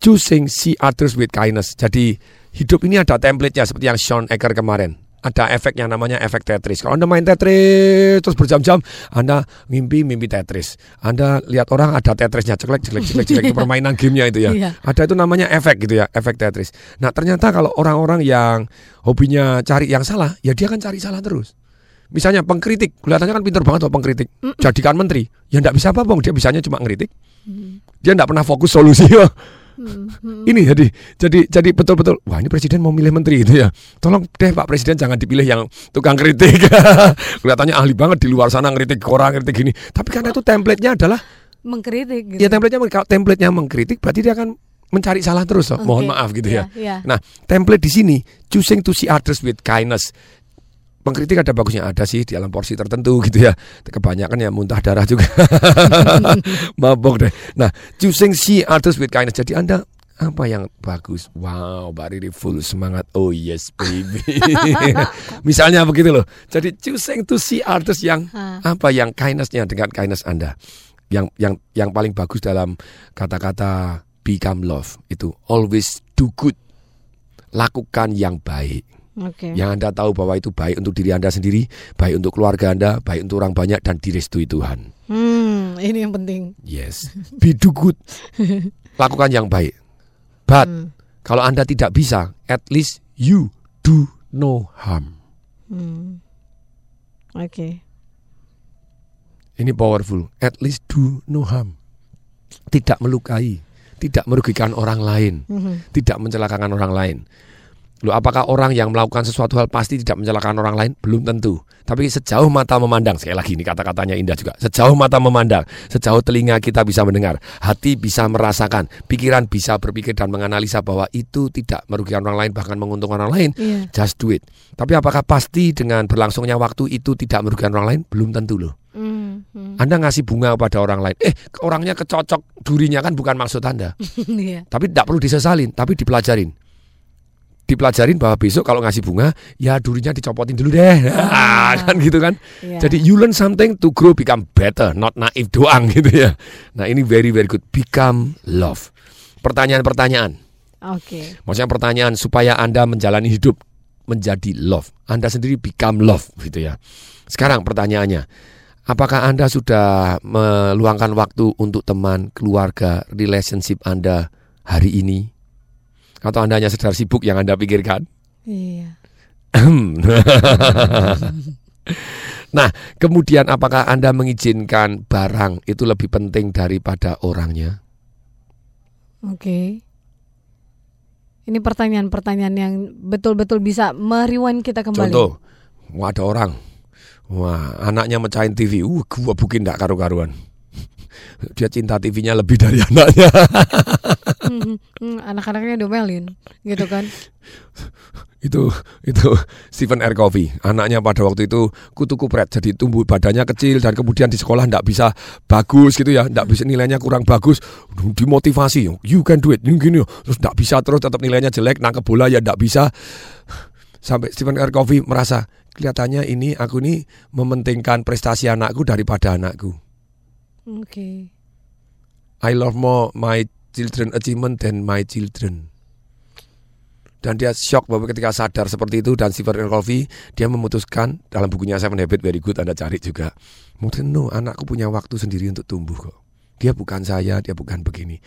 choosing see others with kindness. Jadi hidup ini ada template-nya seperti yang Sean Ecker kemarin. Ada efek yang namanya efek Tetris. Kalau Anda main Tetris terus berjam-jam, Anda mimpi mimpi Tetris. Anda lihat orang ada Tetrisnya, ceklek ceklek ceklek ceklek itu permainan gamenya itu ya. Iya. Ada itu namanya efek gitu ya, efek Tetris. Nah ternyata kalau orang-orang yang hobinya cari yang salah, ya dia akan cari salah terus. Misalnya pengkritik, kelihatannya kan pinter banget tuh pengkritik. Jadikan menteri, ya enggak bisa apa-apa, dia bisanya cuma ngeritik. Dia enggak pernah fokus solusi. Ini jadi jadi jadi betul-betul wah ini presiden mau milih menteri itu ya. Tolong deh Pak Presiden jangan dipilih yang tukang kritik. Kelihatannya ahli banget di luar sana ngeritik orang ngeritik gini. Tapi karena itu template-nya adalah mengkritik gitu. Ya template-nya kalau template-nya mengkritik berarti dia akan mencari salah terus. loh. Oke. Mohon maaf gitu ya. Iya, iya. Nah, template di sini choosing to see others with kindness. Pengkritik ada bagusnya ada sih di dalam porsi tertentu gitu ya. Kebanyakan ya muntah darah juga. Mabok deh. Nah, choosing see others with kindness. Jadi Anda apa yang bagus? Wow, Mbak Riri full semangat. Oh yes, baby. Misalnya begitu loh. Jadi choosing to see others yang Ha. apa yang kindnessnya dengan kindness Anda. Yang yang yang paling bagus dalam kata-kata become love itu always do good. Lakukan yang baik. Oke. Yang Anda tahu bahwa itu baik untuk diri Anda sendiri, baik untuk keluarga Anda, baik untuk orang banyak dan direstui Tuhan. Hmm, ini yang penting. Yes. Be do good. Lakukan yang baik. But kalau Anda tidak bisa, at least you do no harm. Hmm. Oke. Ini powerful. At least do no harm. Tidak melukai, tidak merugikan orang lain, Mhm. tidak mencelakakan orang lain. Loh, apakah orang yang melakukan sesuatu hal pasti tidak mencelakakan orang lain? Belum tentu. Tapi sejauh mata memandang, sekali lagi ini kata-katanya indah juga. Sejauh mata memandang, sejauh telinga kita bisa mendengar, hati bisa merasakan, pikiran bisa berpikir dan menganalisa bahwa itu tidak merugikan orang lain bahkan menguntungkan orang lain. Iya. Just do it. Tapi apakah pasti dengan berlangsungnya waktu itu tidak merugikan orang lain? Belum tentu loh. Hmm. Anda ngasih bunga kepada orang lain, eh orangnya kecocok durinya kan bukan maksud Anda. Iya. Tapi tidak perlu disesalin, tapi dipelajarin. Dipelajarin bahwa besok kalau ngasih bunga, ya durinya dicopotin dulu deh. Ah, kan gitu kan. Iya. Jadi you learn something to grow become better, not naif doang gitu ya. Nah ini very very good. Become love. Pertanyaan-pertanyaan. Oke. Maksudnya pertanyaan supaya Anda menjalani hidup menjadi love. Anda sendiri become love gitu ya. Sekarang pertanyaannya, apakah Anda sudah meluangkan waktu untuk teman, keluarga, relationship Anda hari ini? Atau Anda hanya sedar sibuk yang Anda pikirkan? Iya. nah, kemudian apakah Anda mengizinkan barang itu lebih penting daripada orangnya? Oke. Ini pertanyaan-pertanyaan yang betul-betul bisa meriwan kita kembali. Contoh, wah ada orang, wah anaknya mecahin TV, uh gua bukin ndak karu-karuan. Dia cinta TV-nya lebih dari anaknya. Hmm, hmm, anak-anaknya domelin, gitu kan? itu itu Stephen R. Covey anaknya pada waktu itu kutu kupret jadi tumbuh badannya kecil dan kemudian di sekolah ndak bisa bagus gitu ya ndak bisa nilainya kurang bagus dimotivasi you can do it gini terus ndak bisa terus tetap nilainya jelek nangkep bola ya ndak bisa sampai Stephen R. Covey merasa kelihatannya ini aku ini mementingkan prestasi anakku daripada anakku Oke. I love more my children achievement than my children. Dan dia shock bahwa ketika sadar seperti itu dan Stephen. Covey dia memutuskan dalam bukunya Seven Habits Very Good Anda cari juga. Mungkin no, anakku punya waktu sendiri untuk tumbuh kok. Dia bukan saya, dia bukan begini.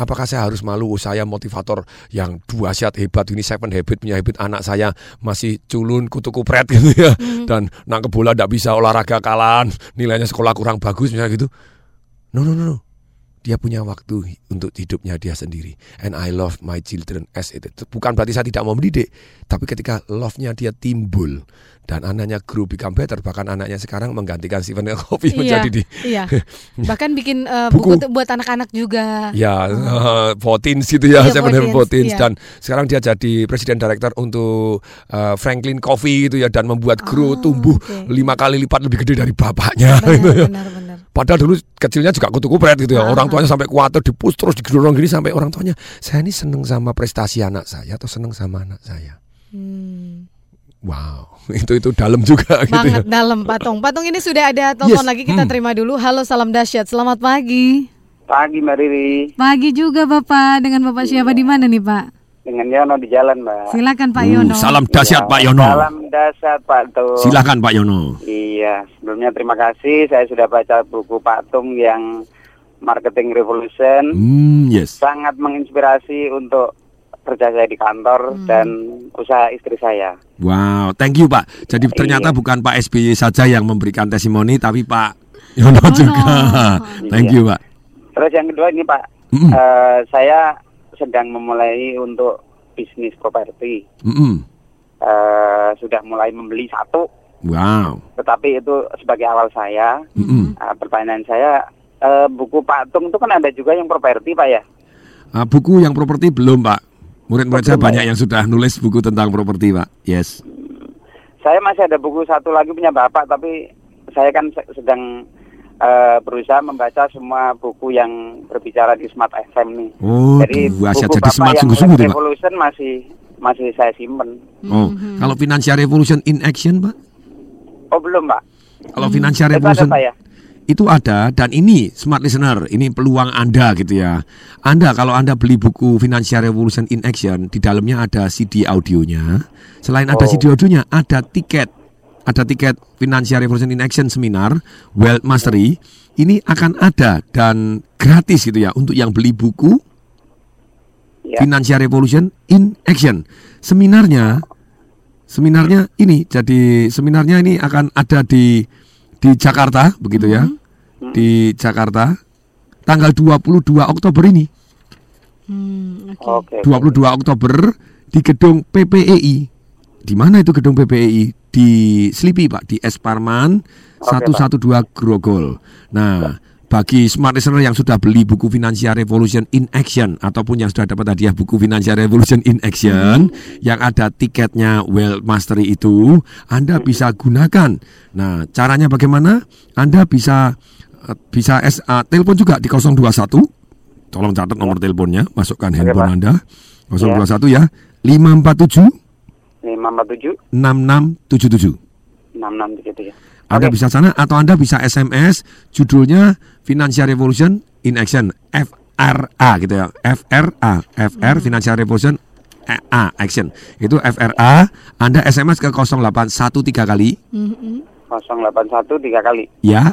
Apakah saya harus malu? Oh, saya motivator yang dua syat hebat ini Seven Habit punya habit anak saya masih culun kutu kupret gitu ya. Dan nangkep bola tidak bisa olahraga kalah, nilainya sekolah kurang bagus misalnya gitu. No, no, no, no. Dia punya waktu untuk hidupnya dia sendiri. And I love my children as it. is. Bukan berarti saya tidak mau mendidik, tapi ketika love-nya dia timbul dan anaknya grow become better, bahkan anaknya sekarang menggantikan Stephen. Covey Iya, menjadi di iya. Bahkan bikin eh, buku, Buku. buat anak-anak juga. Ya, uh, Potins gitu ya, Iya, Seven Heaven Potins, iya. dan sekarang dia jadi presiden director untuk uh, Franklin Coffee gitu ya dan membuat grow tumbuh lima kali lipat lebih gede dari bapaknya. Oh, Benar, gitu ya. benar, benar. Padahal dulu kecilnya juga kutu kupret gitu ya. Ah, Orang ah. Tuanya sampai kuatir dipus terus digedorong gini sampai orang tuanya, saya ini seneng sama prestasi anak saya atau seneng sama anak saya. Hmm. Wow, itu itu dalam juga gitu ya. Banget dalam Patung. Patung ini sudah ada telepon Yes, lagi kita hmm. terima dulu. Halo, salam dahsyat. Selamat pagi. Pagi Mbak Riri, Pagi juga Bapak. Dengan Bapak siapa di mana nih, Pak? dengan Yono di jalan Mbak. Silakan Pak Yono. Uh, salam dahsyat Iya, Pak Yono. Salam dahsyat Pak Tung. Silakan Pak Yono. Iya, sebelumnya terima kasih. Saya sudah baca buku Pak Tung yang Marketing Revolution. Hmm, yes. Sangat menginspirasi untuk kerja saya di kantor Hmm. dan usaha istri saya. Wow, thank you Pak. Jadi ternyata bukan Pak SBY saja yang memberikan testimoni, tapi Pak Yono juga. thank you Pak. Terus yang kedua ini Pak, Mm-mm. eh, saya sedang memulai untuk bisnis properti. Mm-mm. Eh, sudah mulai membeli satu Wow. tetapi itu sebagai awal saya. Mm-mm. Uh, pertanyaan saya, eh, buku Pak Tung itu kan ada juga yang properti Pak ya. Ah, buku yang properti belum Pak. Murid-murid saya Pak, banyak ya? yang sudah nulis buku tentang properti Pak. Yes. Saya masih ada buku satu lagi punya Bapak, tapi saya kan se- sedang eh, berusaha membaca semua buku yang berbicara di Smart FM nih. Oh, Jadi buku Jadi Bapak smart yang sungguh-sungguh Pak. Revolution masih masih saya simpen. Oh, kalau Financial Revolution in Action Pak? Oh belum Pak. Kalau Financial Itu ada, Revolution Pak, ya? Itu ada dan ini smart listener, ini peluang Anda gitu ya. Anda kalau Anda beli buku Financial Revolution in Action, di dalamnya ada CD audionya. Selain ada Oh. CD audionya, ada tiket. Ada tiket Financial Revolution in Action seminar Wealth Mastery. Ini akan ada dan gratis gitu ya untuk yang beli buku Ya. Financial Revolution in Action. Seminarnya seminarnya ini jadi seminarnya ini akan ada di di Jakarta begitu ya. Di Jakarta tanggal 22 Oktober ini. Oke. 22 Oktober di gedung PPEI. Di mana itu gedung PPEI? Di Slipi, Pak, di Es Parman 112 Grogol. Nah, bagi smart listener yang sudah beli buku Financial Revolution in Action ataupun yang sudah dapat hadiah buku Financial Revolution in Action yang ada tiketnya Wealth Mastery itu, Anda bisa gunakan. Nah, caranya bagaimana? Anda bisa eh, bisa S, ah, telepon juga di 021 Tolong catat nomor teleponnya, masukkan handphone Anda. 021 ya. 547 547 6677. 66 gitu ya. Anda bisa sana atau Anda bisa SMS judulnya Financial Revolution in Action FRA gitu ya. FRA, FR Financial Revolution A Action. Itu FRA, Anda SMS ke 0813 kali 081 tiga kali. ya.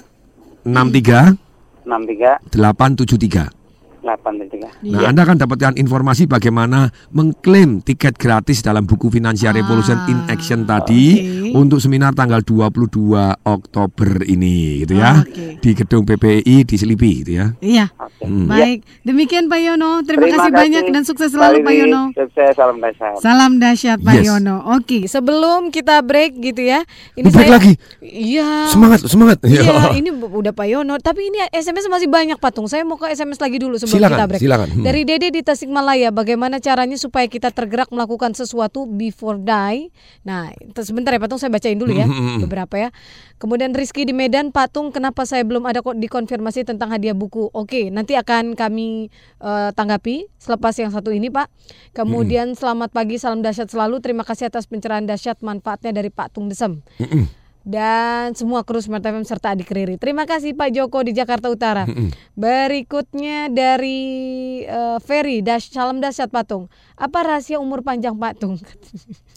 63 63 873. 83. Nah, Anda akan dapatkan informasi bagaimana mengklaim tiket gratis dalam buku Financial Revolution in Action tadi untuk seminar tanggal 22 Oktober ini gitu ya. Di gedung PPI di Selipi gitu ya. Iya. Hmm. Baik, demikian Pak Yono. Terima, kasih, banyak dan sukses selalu Pak Yono. Sukses, salam dahsyat. Salam dahsyat Pak Yes. Yono. Oke, sebelum kita break gitu ya. Ini break lagi? Iya. Semangat, semangat. Iya, ini udah Pak Yono. Tapi ini SMS masih banyak patung. Saya mau ke SMS lagi dulu sebelum Silakan, kita break. silakan. Hmm. Dari Dede di Tasikmalaya, bagaimana caranya supaya kita tergerak melakukan sesuatu before die? Nah, sebentar ya Patung, saya bacain dulu ya Hmm, hmm, hmm. beberapa ya. Kemudian Rizky di Medan, Patung, kenapa saya belum ada kok dikonfirmasi tentang hadiah buku? Oke, nanti akan kami eh, tanggapi selepas yang satu ini Pak. Kemudian selamat pagi, salam dahsyat selalu. Terima kasih atas pencerahan dahsyat manfaatnya dari Pak Tung Desem dan semua kru Smart FM serta adik Riri. Terima kasih Pak Joko di Jakarta Utara. Berikutnya dari eh, Ferry, dash, salam dahsyat Patung. Apa rahasia umur panjang Patung?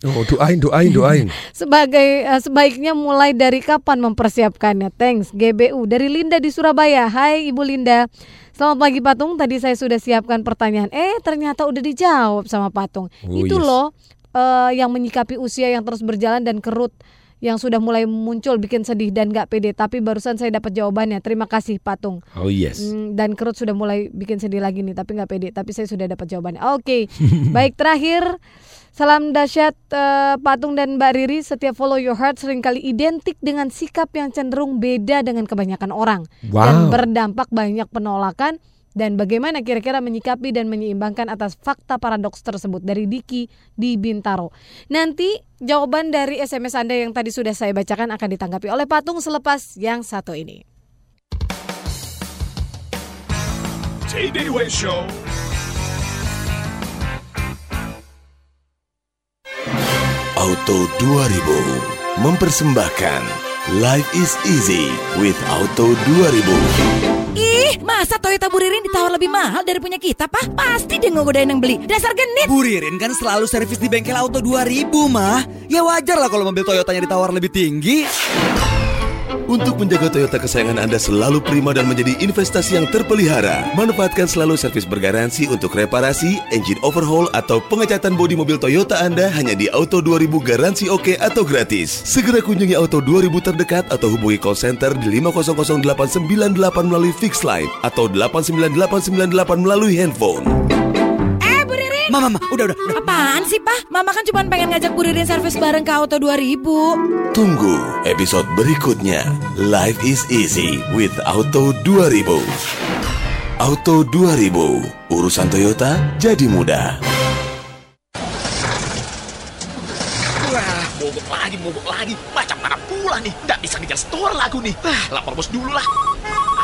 Oh, doain, doain, doain. Sebagai eh, sebaiknya mulai dari kapan mempersiapkannya? Thanks GBU dari Linda di Surabaya. Hai Ibu Linda. Selamat pagi Patung. Tadi saya sudah siapkan pertanyaan. Eh ternyata udah dijawab sama Patung. Oh, Itu yes. loh eh, yang menyikapi usia yang terus berjalan dan kerut yang sudah mulai muncul bikin sedih dan gak pede. Tapi barusan saya dapat jawabannya. Terima kasih Patung. Oh yes. Hmm, dan kerut sudah mulai bikin sedih lagi nih, tapi nggak pede. Tapi saya sudah dapat jawabannya. Oke, baik terakhir. Salam dahsyat eh, Patung dan Mbak Riri. Setiap follow your heart sering kali identik dengan sikap yang cenderung beda dengan kebanyakan orang dan Wow. berdampak banyak penolakan. Dan bagaimana kira-kira menyikapi dan menyeimbangkan atas fakta paradoks tersebut dari Diki di Bintaro. Nanti jawaban dari SMS Anda yang tadi sudah saya bacakan akan ditanggapi oleh Patung selepas yang satu ini. Show. Auto 2000 mempersembahkan Life is easy with Auto 2000. Ih, masa Toyota Buririn ditawar lebih mahal dari punya kita, Pak? Pasti dia ngegodain yang beli. Dasar genit. Buririn kan selalu servis di bengkel auto 2000 mah. Ya wajar lah kalau mobil Toyotanya ditawar lebih tinggi. Untuk menjaga Toyota kesayangan Anda selalu prima dan menjadi investasi yang terpelihara, manfaatkan selalu servis bergaransi untuk reparasi, engine overhaul, atau pengecatan bodi mobil Toyota Anda hanya di Auto 2000 garansi oke atau gratis. Segera kunjungi Auto 2000 terdekat atau hubungi call center di 5000898 melalui fixed line atau 89898 melalui handphone. Buririn. Mama, mama, udah, udah, udah. Apaan sih, Pak? Mama kan cuma pengen ngajak Bu Ririn servis bareng ke Auto 2000. Tunggu episode berikutnya. Life is easy with Auto 2000. Auto 2000, urusan Toyota jadi mudah. Wah, mogok lagi, mogok lagi. Macam mana pula nih? Nggak bisa ngejar store lagu nih. Ah, lapor bos dulu lah.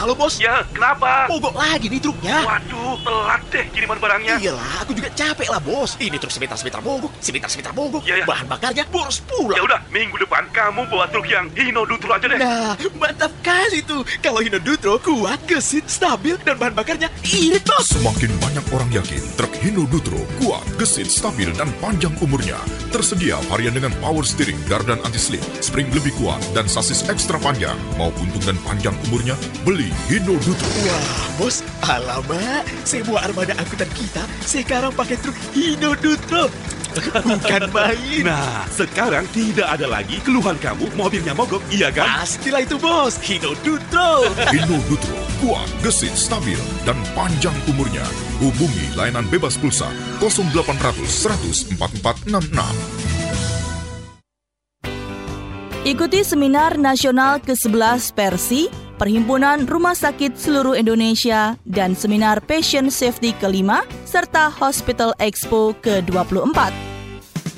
Halo bos. Ya, kenapa? Mogok lagi nih truknya. Waduh, telat deh kiriman barangnya. Iyalah, aku juga capek lah bos. Ini truk sebentar-sebentar mogok, sebentar-sebentar mogok. Ya, ya. Bahan bakarnya boros pula. Ya udah, minggu depan kamu bawa truk yang Hino Dutro aja deh. Nah, mantap kali tuh. Kalau Hino Dutro kuat, gesit, stabil, dan bahan bakarnya irit bos. Semakin banyak orang yakin truk Hino Dutro kuat, gesit, stabil, dan panjang umurnya. Tersedia varian dengan power steering, gardan anti-slip, spring lebih kuat, dan sasis ekstra panjang. Mau untung dan panjang umurnya? Beli Hino Dutro. Wah, bos, alamak. Semua armada angkutan kita sekarang pakai truk Hino Dutro. Bukan main. Nah, sekarang tidak ada lagi keluhan kamu mobilnya mogok, iya kan? Pastilah itu bos, Hino Dutro. Hino Dutro kuat, gesit, stabil, dan panjang umurnya. Hubungi layanan bebas pulsa 0800 100 4466. Ikuti seminar nasional ke-11 Persi, Perhimpunan Rumah Sakit Seluruh Indonesia, dan seminar Patient Safety kelima, serta Hospital Expo ke-24.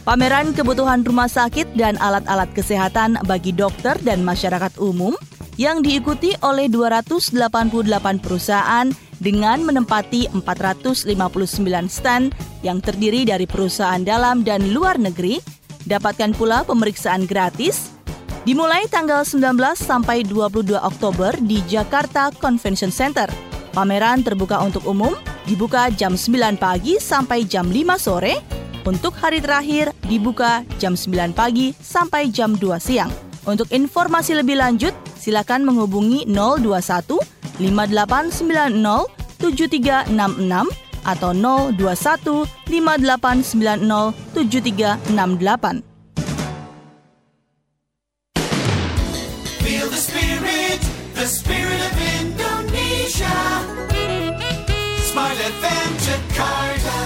Pameran kebutuhan rumah sakit dan alat-alat kesehatan bagi dokter dan masyarakat umum yang diikuti oleh 288 perusahaan dengan menempati 459 stand yang terdiri dari perusahaan dalam dan luar negeri, dapatkan pula pemeriksaan gratis dimulai tanggal 19 sampai 22 Oktober di Jakarta Convention Center. Pameran terbuka untuk umum, dibuka jam 9 pagi sampai jam 5 sore. Untuk hari terakhir dibuka jam 9 pagi sampai jam 2 siang. Untuk informasi lebih lanjut, silakan menghubungi 021 5890 7366 atau 021 5890 7368. The spirit of Indonesia. Smile FM Jakarta.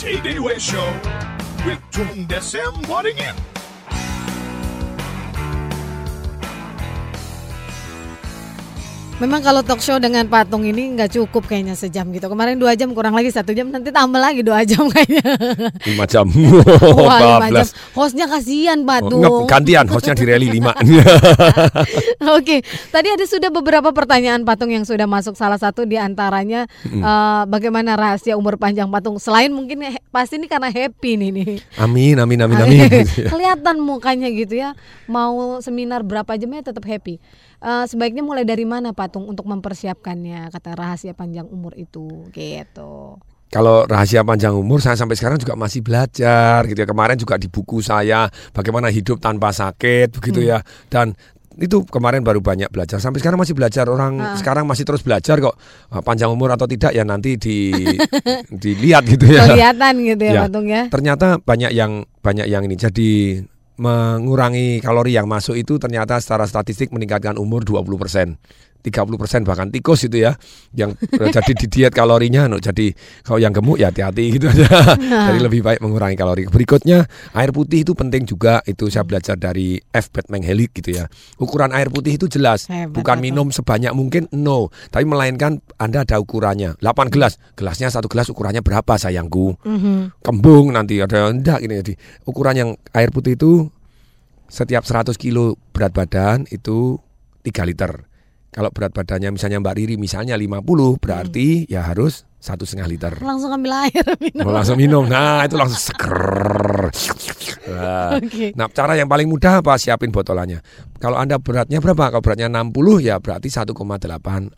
J-Day Show with Tung Desem Wadding In. Memang kalau talk show dengan patung ini nggak cukup kayaknya sejam gitu. Kemarin dua jam kurang lagi satu jam, nanti tambah lagi dua jam kayaknya. Lima jam. Wah, lima jam. Hostnya kasihan patung. Nggak, gantian, hostnya di rally lima. Oke, tadi ada sudah beberapa pertanyaan patung yang sudah masuk. Salah satu di antaranya Mm. eh, bagaimana rahasia umur panjang patung. Selain mungkin he- pasti ini karena happy nih nih. Amin, amin, amin, amin. Kelihatan mukanya gitu ya. Mau seminar berapa jamnya tetap happy. Eh, sebaiknya mulai dari mana patung untuk mempersiapkannya kata rahasia panjang umur itu gitu. Kalau rahasia panjang umur saya sampai sekarang juga masih belajar gitu ya. Kemarin juga di buku saya bagaimana hidup tanpa sakit begitu Hmm. ya. Dan itu kemarin baru banyak belajar. Sampai sekarang masih belajar. Orang Ah. sekarang masih terus belajar kok. Ah, Panjang umur atau tidak ya nanti di dilihat gitu ya. Kelihatan gitu ya, Ya. patung ya. Ternyata banyak yang banyak yang ini. Jadi mengurangi kalori yang masuk itu ternyata secara statistik meningkatkan umur 20%. 30% bahkan tikus itu ya yang jadi di diet kalorinya no, jadi kalau yang gemuk ya hati-hati gitu aja Nah. jadi lebih baik mengurangi kalori berikutnya air putih itu penting juga itu saya belajar dari F. Batman Helik gitu ya ukuran air putih itu jelas Hebat, bukan Bapak. minum sebanyak mungkin no tapi melainkan anda ada ukurannya 8 gelas gelasnya satu gelas ukurannya berapa sayangku Mhm. kembung nanti ada enggak gini jadi ukuran yang air putih itu setiap 100 kilo berat badan itu 3 liter kalau berat badannya misalnya Mbak Riri misalnya 50 berarti ya harus satu setengah liter. Langsung ambil air minum. Langsung minum. Nah itu langsung seger nah, Oke. nah, cara yang paling mudah apa siapin botolannya kalau anda beratnya berapa kalau beratnya 60 ya berarti 1,8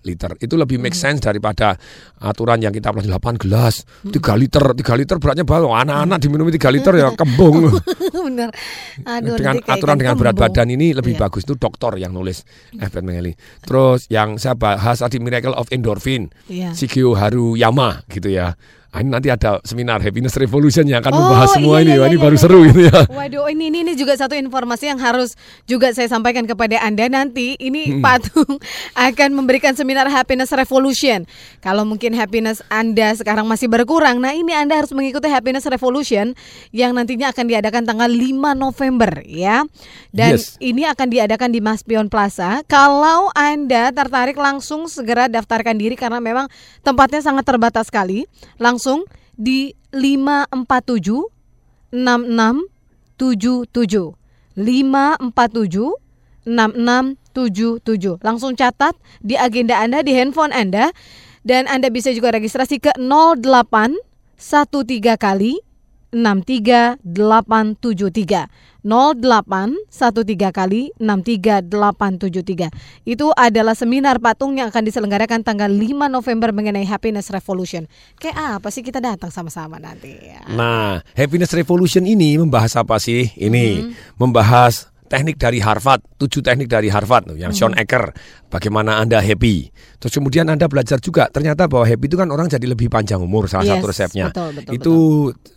liter itu lebih make Hmm. sense daripada aturan yang kita pelajari 8 gelas 3 liter 3 liter beratnya baru anak-anak diminumi 3 liter ya kembung Bener. Aduh, dengan aturan dengan berat kembung. badan ini lebih Iya. bagus itu dokter yang nulis Evan Mengeli. Terus yang saya bahas tadi Miracle of Endorphin, Iya. Shigeo Haruyama gitu ya. Ah, ini nanti ada seminar Happiness Revolution yang akan Oh, membahas semua iya, ini. iya, ini iya, baru iya. seru gitu ya. Waduh, ini, ini ini juga satu informasi yang harus juga saya sampaikan kepada Anda nanti. Ini Hmm. Patung akan memberikan seminar Happiness Revolution. Kalau mungkin happiness Anda sekarang masih berkurang, nah ini Anda harus mengikuti Happiness Revolution yang nantinya akan diadakan tanggal 5 November ya. Dan Yes. ini akan diadakan di Maspion Plaza. Kalau Anda tertarik langsung segera daftarkan diri karena memang tempatnya sangat terbatas sekali. Langsung di 547 6677 547 6677 Langsung catat di agenda Anda di handphone Anda. Dan Anda bisa juga registrasi ke 08 13 kali 63873 08 13 kali 63873 Itu adalah seminar patung yang akan diselenggarakan tanggal 5 November mengenai Happiness Revolution Kayak apa sih kita datang sama-sama nanti ya Nah, Happiness Revolution ini membahas apa sih? Ini Hmm. membahas teknik dari Harvard, tujuh teknik dari Harvard tuh, yang Sean Mhm. Ecker. Bagaimana Anda happy? Terus kemudian Anda belajar juga ternyata bahwa happy itu kan orang jadi lebih panjang umur. Salah Yes, satu resepnya betul, betul, itu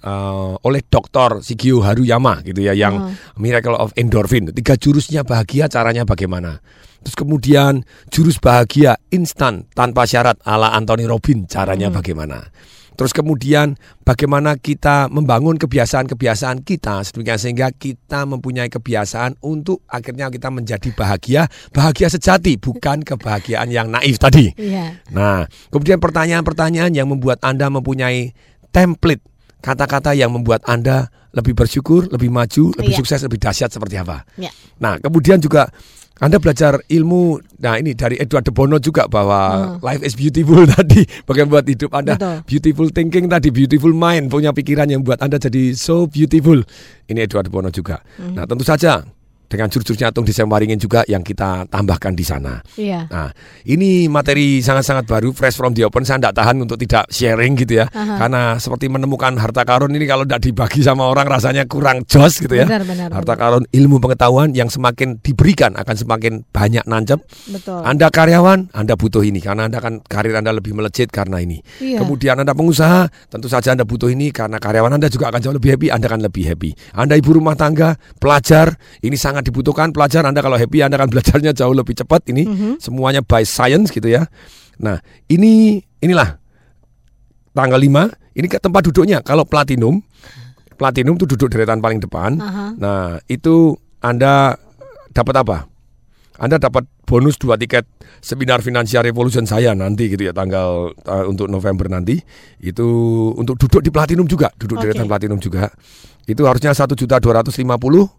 uh, oleh Dr. Shigio Haruyama gitu ya, yang Oh. Miracle of Endorphin. Tiga jurusnya bahagia, caranya bagaimana? Terus kemudian jurus bahagia instan tanpa syarat ala Anthony Robin, caranya Hmm. bagaimana? Terus kemudian bagaimana kita membangun kebiasaan-kebiasaan kita sedemikian sehingga kita mempunyai kebiasaan untuk akhirnya kita menjadi bahagia, bahagia sejati, bukan kebahagiaan yang naif tadi. Iya. Nah, kemudian pertanyaan-pertanyaan yang membuat Anda mempunyai template kata-kata yang membuat Anda lebih bersyukur, lebih maju, lebih Iya. sukses, lebih dahsyat seperti apa. Ya. Nah, kemudian juga anda belajar ilmu, nah ini dari Edward de Bono juga bahwa Hmm. life is beautiful tadi, bagaimana buat hidup Anda Betul. beautiful thinking tadi, beautiful mind, punya pikiran yang buat Anda jadi so beautiful. Ini Edward de Bono juga. Nah, tentu saja dengan jurus-jurusnya Tung Waringin juga yang kita tambahkan di sana. Iya. Nah, ini materi sangat-sangat baru, fresh from the open. Saya tidak tahan untuk tidak sharing gitu ya, Aha. karena seperti menemukan harta karun ini kalau tidak dibagi sama orang rasanya kurang jos gitu ya. Benar, benar, harta karun ilmu pengetahuan yang semakin diberikan akan semakin banyak nancep. Betul. Anda karyawan, Anda butuh ini karena Anda kan karir Anda lebih melejit karena ini. Iya. Kemudian Anda pengusaha, tentu saja Anda butuh ini karena karyawan Anda juga akan jauh lebih happy, Anda akan lebih happy. Anda ibu rumah tangga, pelajar, ini sangat dibutuhkan pelajar. Anda kalau happy, Anda akan belajarnya jauh lebih cepat. Ini Mhm. semuanya by science gitu ya. Nah, ini inilah tanggal 5 ini ke tempat duduknya. Kalau platinum, platinum itu duduk deretan paling depan. Aha. Nah, itu Anda dapat apa? Anda dapat bonus dua tiket seminar Financial Revolution saya nanti gitu ya tanggal uh, untuk November nanti itu untuk duduk di platinum juga duduk Oke. deretan platinum juga itu harusnya satu juta dua ratus lima puluh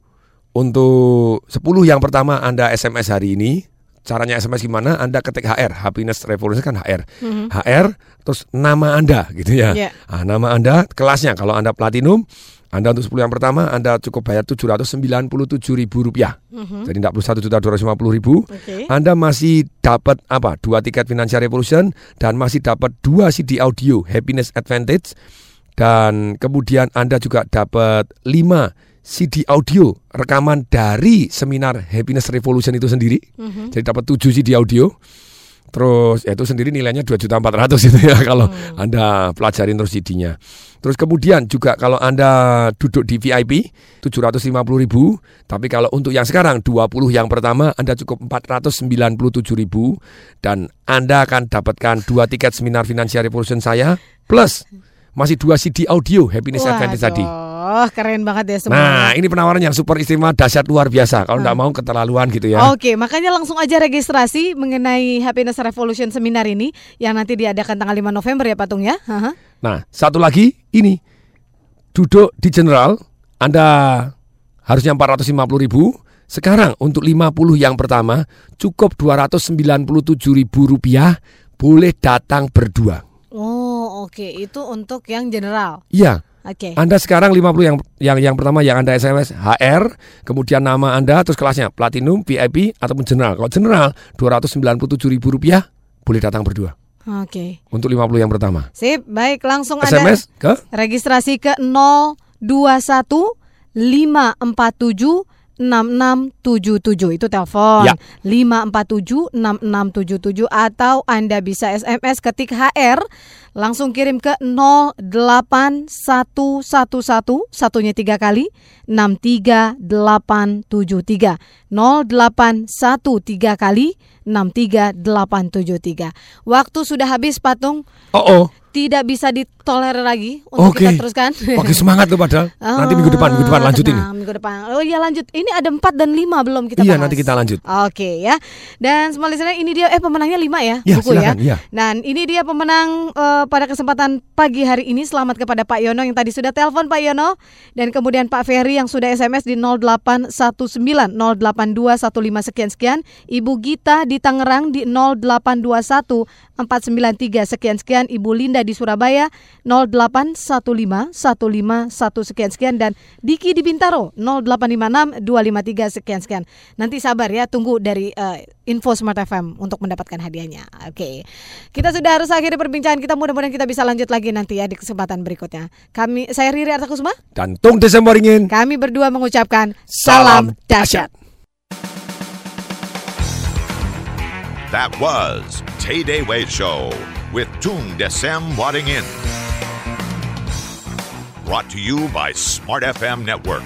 untuk 10 yang pertama Anda SMS hari ini caranya SMS gimana Anda ketik HR Happiness Revolution kan HR Mhm. HR terus nama Anda gitu ya Iya. Ah, nama Anda kelasnya kalau Anda platinum anda untuk 10 yang pertama Anda cukup bayar 797 ribu rupiah. Mhm. Jadi tidak perlu 1 juta 250 ribu. Oke. Anda masih dapat apa? Dua tiket Financial Revolution dan masih dapat dua CD audio Happiness Advantage dan kemudian Anda juga dapat 5 CD audio rekaman dari seminar Happiness Revolution itu sendiri. Mhm. Jadi dapat 7 CD audio. Terus ya itu sendiri nilainya 2.400 itu ya kalau Anda pelajarin terus CD-nya. Terus kemudian juga kalau Anda duduk di VIP 750.000, tapi kalau untuk yang sekarang 20 yang pertama Anda cukup 497.000 dan Anda akan dapatkan dua tiket seminar Financial Revolution saya plus masih dua CD audio Happiness Advantage tadi. Oh, keren banget ya semua. Nah, ini penawaran yang super istimewa dahsyat luar biasa. Kalau nggak mau keterlaluan gitu ya. Oke, makanya langsung aja registrasi mengenai Happiness Revolution seminar ini yang nanti diadakan tanggal 5 November ya Patung ya. Nah, satu lagi ini duduk di general Anda harusnya 450 ribu. Sekarang untuk 50 yang pertama cukup 297 ribu rupiah boleh datang berdua. Oh, oke. Itu untuk yang general. Iya. Oke. Anda sekarang 50 yang yang yang pertama yang Anda SMS HR, kemudian nama Anda terus kelasnya platinum, VIP ataupun general. Kalau general 297 ribu rupiah boleh datang berdua Oke. untuk 50 yang pertama. Sip, baik langsung SMS Anda ke registrasi ke 021 547 6677 itu telepon. Ya. 547 6677 atau Anda bisa SMS ketik HR langsung kirim ke 08111 satunya tiga kali 63873 081 kali 63873 Waktu sudah habis patung. Oh, oh. tidak bisa ditolerir lagi untuk Oke. kita teruskan. Oke semangat tuh padahal. Nanti minggu depan, minggu depan lanjut ini. Nah, minggu depan. Oh iya lanjut. Ini ada 4 dan 5 belum kita Iya bahas. nanti kita lanjut. Oke ya. Dan semua listener ini dia eh pemenangnya 5 ya, Ya, buku silakan, ya. ya. Dan ini dia pemenang eh, pada kesempatan pagi hari ini. Selamat kepada Pak Yono yang tadi sudah telepon Pak Yono dan kemudian Pak Ferry yang sudah SMS di 0819 08215 sekian sekian. Ibu Gita di Tangerang di 0821 493 sekian sekian. Ibu Linda di Surabaya 0815 151 sekian sekian dan Diki di Bintaro 0856 253 sekian sekian. Nanti sabar ya tunggu dari eh, info Smart FM untuk mendapatkan hadiahnya. Oke. Kita sudah harus akhiri perbincangan kita mudah-mudahan kita bisa lanjut lagi nanti ya di kesempatan berikutnya. Kami saya Riri Artakusuma. Dan Tung Desember ingin. Kami berdua mengucapkan Salam salam dahsyat. That was Tay Day Way Show with Tung Desem Wadding In. Brought to you by Smart FM Network.